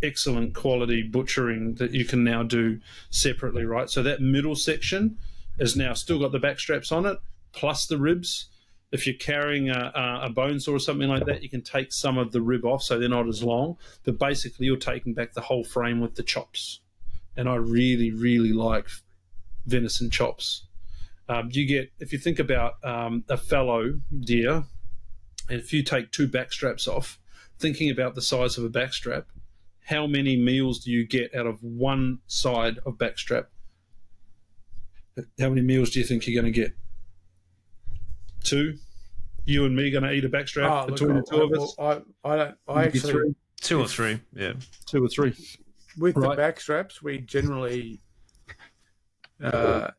excellent quality butchering that you can now do separately, right? So that middle section is now still got the back straps on it, plus the ribs. If you're carrying a, a- bone saw or something like that, you can take some of the rib off so they're not as long. But basically, you're taking back the whole frame with the chops. And I really, really like venison chops. Um, you get, if you think about um, a fallow deer, if you take two backstraps off, thinking about the size of a backstrap, how many meals do you get out of one side of backstrap? How many meals do you think you're going to get? Two. You and me going to eat a backstrap
Oh, look,
between the two
I,
of us?
I, I don't. I
Maybe
actually
three,
Two or three. Yeah.
two or three.
with
Right.
the backstraps, we generally uh,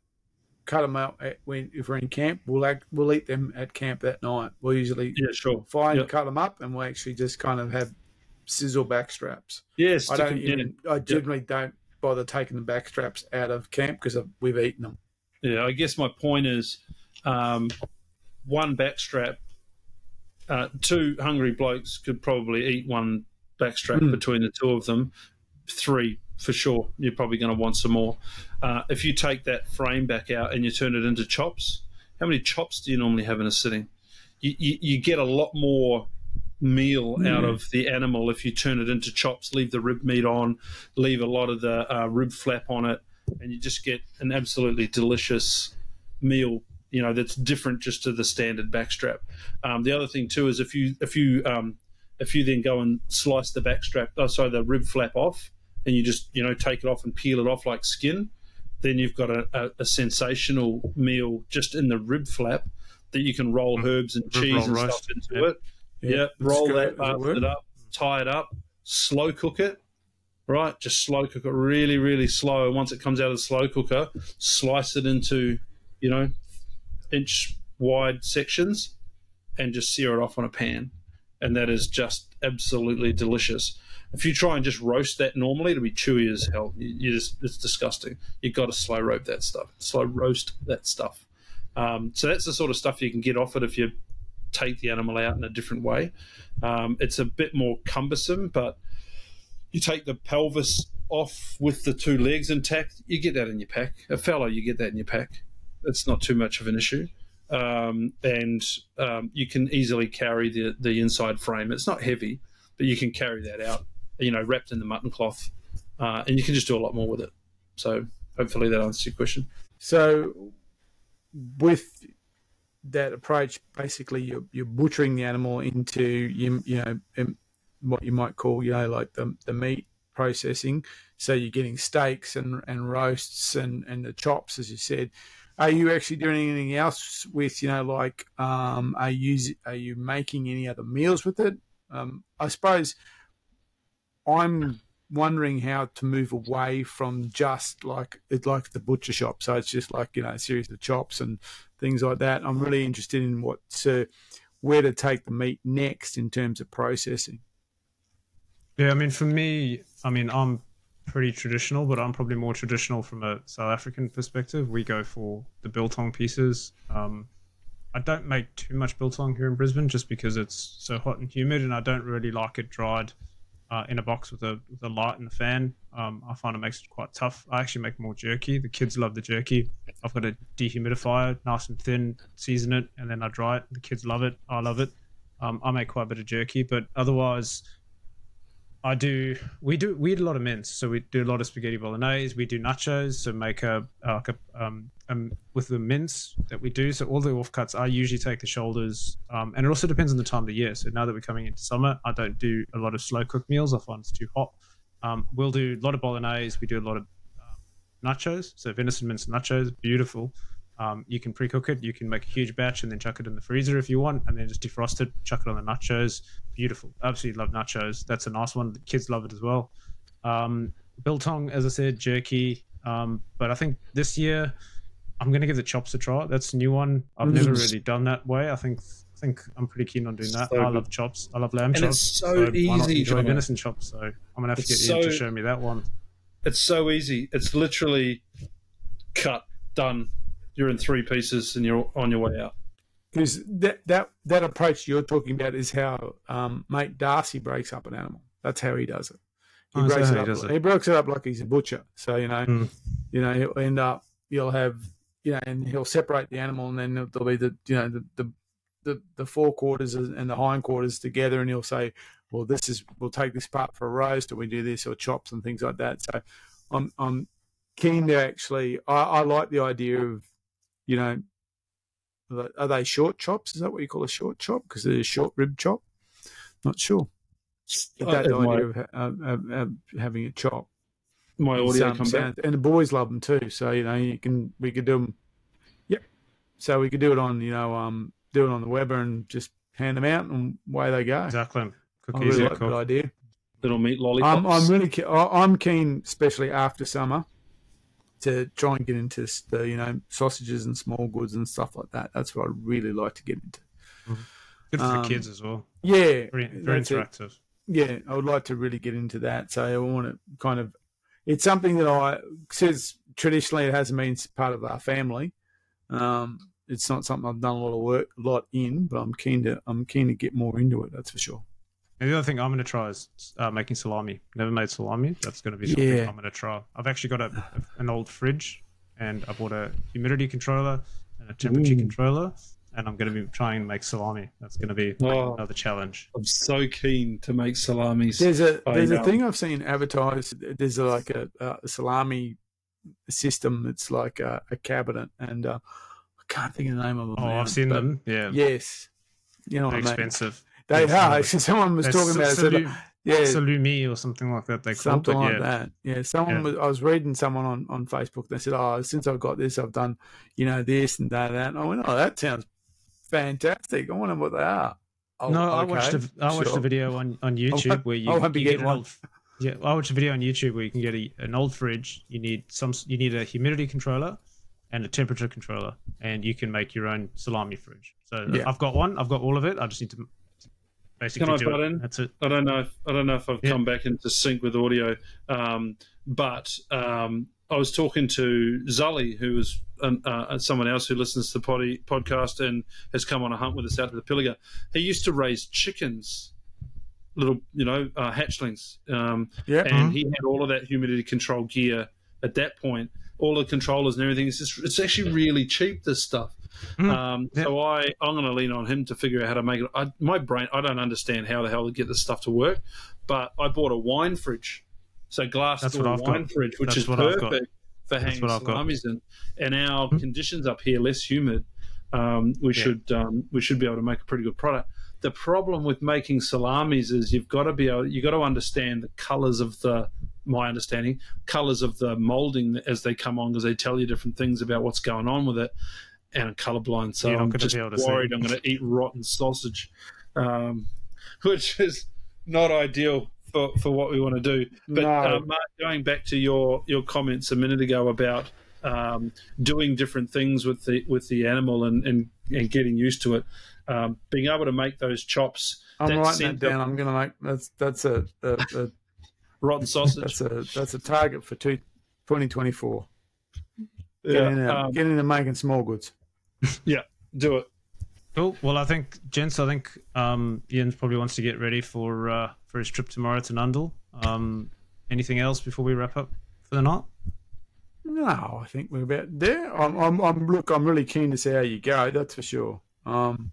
cut them out at, when if we're in camp. We'll act, we'll eat them at camp that night. We'll usually
Yeah, sure.
find
Yep.
cut them up, and we'll actually just kind of have sizzle back straps.
Yeah,
I don't even. I generally don't bother taking the back straps out of camp because we've eaten them.
Yeah, I guess my point is um, one backstrap, uh, two hungry blokes could probably eat one backstrap
Mm.
between the two of them. Three for sure. You're probably going to want some more. Uh, if you take that frame back out and you turn it into chops, how many chops do you normally have in a sitting? You, you, you get a lot more meal out
Mm.
of the animal if you turn it into chops, leave the rib meat on, leave a lot of the uh, rib flap on it, and you just get an absolutely delicious meal. You know that's different just to the standard backstrap. Um, the other thing too is if you if you um, if you then go and slice the backstrap, oh sorry, the rib flap off, and you just you know take it off and peel it off like skin, then you've got a, a, a sensational meal just in the rib flap that you can roll herbs and cheese
roll
and
roast.
stuff into
Yeah.
it. Yeah, roll that
it
up, tie it up, slow cook it. Right, just slow cook it really, really slow. And once it comes out of the slow cooker, slice it into, you know, inch wide sections, and just sear it off on a pan. And that is just absolutely delicious. If you try and just roast that normally, it'll be chewy as hell. You, just, it's disgusting. You've got to slow rope that stuff. Slow roast that stuff. Um, so that's the sort of stuff you can get off it if you take the animal out in a different way. Um, it's a bit more cumbersome, but you take the pelvis off with the two legs intact, you get that in your pack. A fallow, you get that in your pack. It's not too much of an issue. Um, and um, you can easily carry the, the inside frame. It's not heavy, but you can carry that out, you know, wrapped in the mutton cloth, uh, and you can just do a lot more with it. So hopefully that answers your question.
So, with that approach, basically you're, you're butchering the animal into you, you know what you might call you know like the the meat processing. So you're getting steaks and and roasts and and the chops, as you said. Are you actually doing anything else with you know like um, are you are you making any other meals with it? Um, I suppose I'm wondering how to move away from just like it's like the butcher shop. So it's just like you know a series of chops and things like that. I'm really interested in what uh, where to take the meat next in terms of processing.
Yeah, I mean, for me, I mean, I'm pretty traditional, but I'm probably more traditional from a South African perspective. We go for the biltong pieces. Um, I don't make too much biltong here in Brisbane just because it's so hot and humid, and I don't really like it dried uh, in a box with a, with a light and a fan. Um, I find it makes it quite tough. I actually make more jerky. The kids love the jerky. I've got a dehumidifier, nice and thin, season it, and then I dry it. The kids love it. I love it. Um, I make quite a bit of jerky, but otherwise, I do. We do. We eat a lot of mince, so we do a lot of spaghetti bolognese. We do nachos, so make a like a um, um with the mince that we do. So all the offcuts, I usually take the shoulders, um, and it also depends on the time of the year. So now that we're coming into summer, I don't do a lot of slow cooked meals. I find it's too hot. Um, we'll do a lot of bolognese. We do a lot of um, nachos, so venison mince nachos, beautiful. Um, you can pre-cook it. You can make a huge batch and then chuck it in the freezer if you want, and then just defrost it, chuck it on the nachos. Beautiful. Absolutely love nachos. That's a nice one. The kids love it as well. Um, biltong, as I said, jerky. Um, but I think this year I'm going to give the chops a try. That's a new one. I've never really done that way. I think I think I'm pretty keen on doing that. So I love chops. I love lamb
and
chops.
It's so, so easy.
Enjoy venison chops. So I'm gonna have to it's get you to show me that one.
It's so easy. It's literally cut, done, you're in three pieces and you're on your way out.
Because that that that approach you're talking about is how um, mate Darcy breaks up an animal. That's how he does it. He oh, breaks it up. He, it. he, breaks it up like he's a butcher. So you know, mm. you know, he'll end up. You'll have you know, and he'll separate the animal, and then there'll be the you know the the the, the forequarters and the hindquarters together, and he'll say, "Well, this is we'll take this part for a roast, or we do this, or chops and things like that." So, I'm I'm keen to actually. I, I like the idea of you know, are they short chops? Is that what you call a short chop? Because they're a short rib chop. Not sure. But that uh, idea of, of, of, of, having a chop.
My audio come back.
and the boys love them too. So you know, you can we could do them. Yep. So we could do it on you know um do it on the Weber and just hand them out and away they go.
Exactly.
Cook I really like that idea.
Little meat lollipops.
I'm, I'm really I'm keen, especially after summer to try and get into the you know sausages and small goods and stuff like that. That's what I really like to get into.
Mm-hmm. Good for um, kids as well.
Yeah,
very, very interactive. It.
Yeah, I would like to really get into that. So I want to kind of. It's something that I says traditionally it hasn't been part of our family. Um, it's not something I've done a lot of work, a lot in, but I'm keen to. I'm keen to get more into it. That's for sure.
And the other thing I'm going to try is uh, making salami. Never made salami. That's going to be something yeah. I'm going to try. I've actually got a, an old fridge, and I bought a humidity controller and a temperature Ooh. controller, and I'm going to be trying to make salami. That's going to be oh, another challenge.
I'm so keen to make salamis.
There's a there's a thing I've seen advertised. There's like a, a, salami system. It's like a, a cabinet, and uh, I can't think of the name of them.
Oh, now, I've seen them. Yeah.
Yes. You know,
expensive.
They are. Someone was talking about it.
yeah, salumi or something like that. They
something
it,
like
yeah.
that. Yeah, someone yeah. was. I was reading someone on on Facebook. They said, "Oh, since I've got this, I've done, you know, this and that." And, I went, "Oh, that sounds fantastic. I wonder what they are."
Oh, no, okay, I watched a, I watched sure. a video on on YouTube where you,
you
get
an old.
Yeah, I watched a video on YouTube where you can get a, an old fridge. You need some. You need a humidity controller and a temperature controller, and you can make your own salami fridge. So yeah. I've got one. I've got all of it. I just need to basically
Can I
do
butt
it.
in?
That's it.
I don't know. If, I don't know if I've yeah. come back into sync with audio, um, but um, I was talking to Zully, who was um, uh, someone else who listens to the poddy, podcast and has come on a hunt with us out to the Pilliga. He used to raise chickens, little you know uh, hatchlings, um,
Yeah.
and he had all of that humidity control gear at that point. All the controllers and everything. It's just, it's actually really cheap. This stuff.
Mm.
Um, So I I'm going to lean on him to figure out how to make it. I, my brain I don't understand how the hell to get this stuff to work, but I bought a wine fridge, so glass
That's
door wine
got.
fridge, which
That's
is
what I've got.
perfect for hanging
what I've got.
salamis in. And our
Hmm.
conditions up here less humid. Um, we
Yeah.
should um, we should be able to make a pretty good product. The problem with making salamis is you've got to be able you got to understand the colors of the my understanding colors of the molding as they come on because they tell you different things about what's going on with it. And I'm colorblind, so I'm just
be able to see.
worried I'm going to eat rotten sausage, um, which is not ideal for, for what we want to do. But
No.
uh, Mark, going back to your, your comments a minute ago about um, doing different things with the with the animal and, and, and getting used to it, um, being able to make those chops,
I'm
that
writing that down. I'm going to make that's that's a, a, a
rotten sausage.
that's a that's a target for two, 2024. Get,
yeah,
in,
um,
get into making small goods.
Yeah, do it.
Cool. Well, I think, gents, I think um, Ian probably wants to get ready for uh, for his trip tomorrow to Nundle. Um, anything else before we wrap up for the night?
No, I think we're about there. I'm, I'm, I'm look. I'm really keen to see how you go. That's for sure. Um,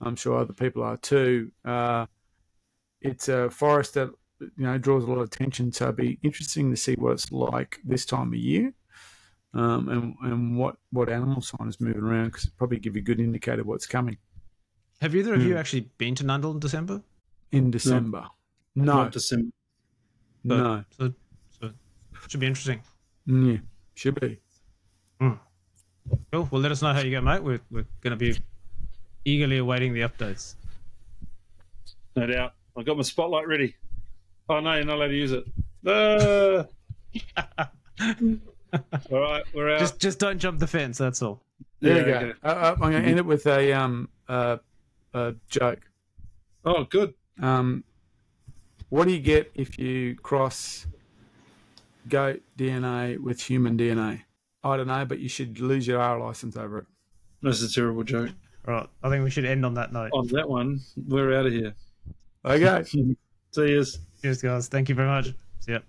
I'm sure other people are too. Uh, it's a forest that you know draws a lot of attention, so it'd be interesting to see what it's like this time of year, um, and and what what animal sign is moving around because it probably give you a good indicator of what's coming
Have either of
Hmm.
you actually been to Nundle in December?
in December. No,
Not December.
But-
no,
So, so should be interesting.
yeah, should be.
Cool. Well, let us know how you go, mate. We're we're going to be eagerly awaiting the updates.
No doubt. I've got my spotlight ready. Oh no, you're not allowed to use it. Uh, all right, we're out.
Just just don't jump the fence. That's all.
There you go.
okay.
Uh, uh, I'm going to end it with a um uh, a joke.
Oh, good.
Um, what do you get if you cross goat DNA with human DNA? I don't know, but you should lose your R license over it.
That's a terrible joke.
All right. I think we should end on that note.
On that one, we're out of here.
Okay.
See yous.
Cheers, guys. Thank you very much. See ya.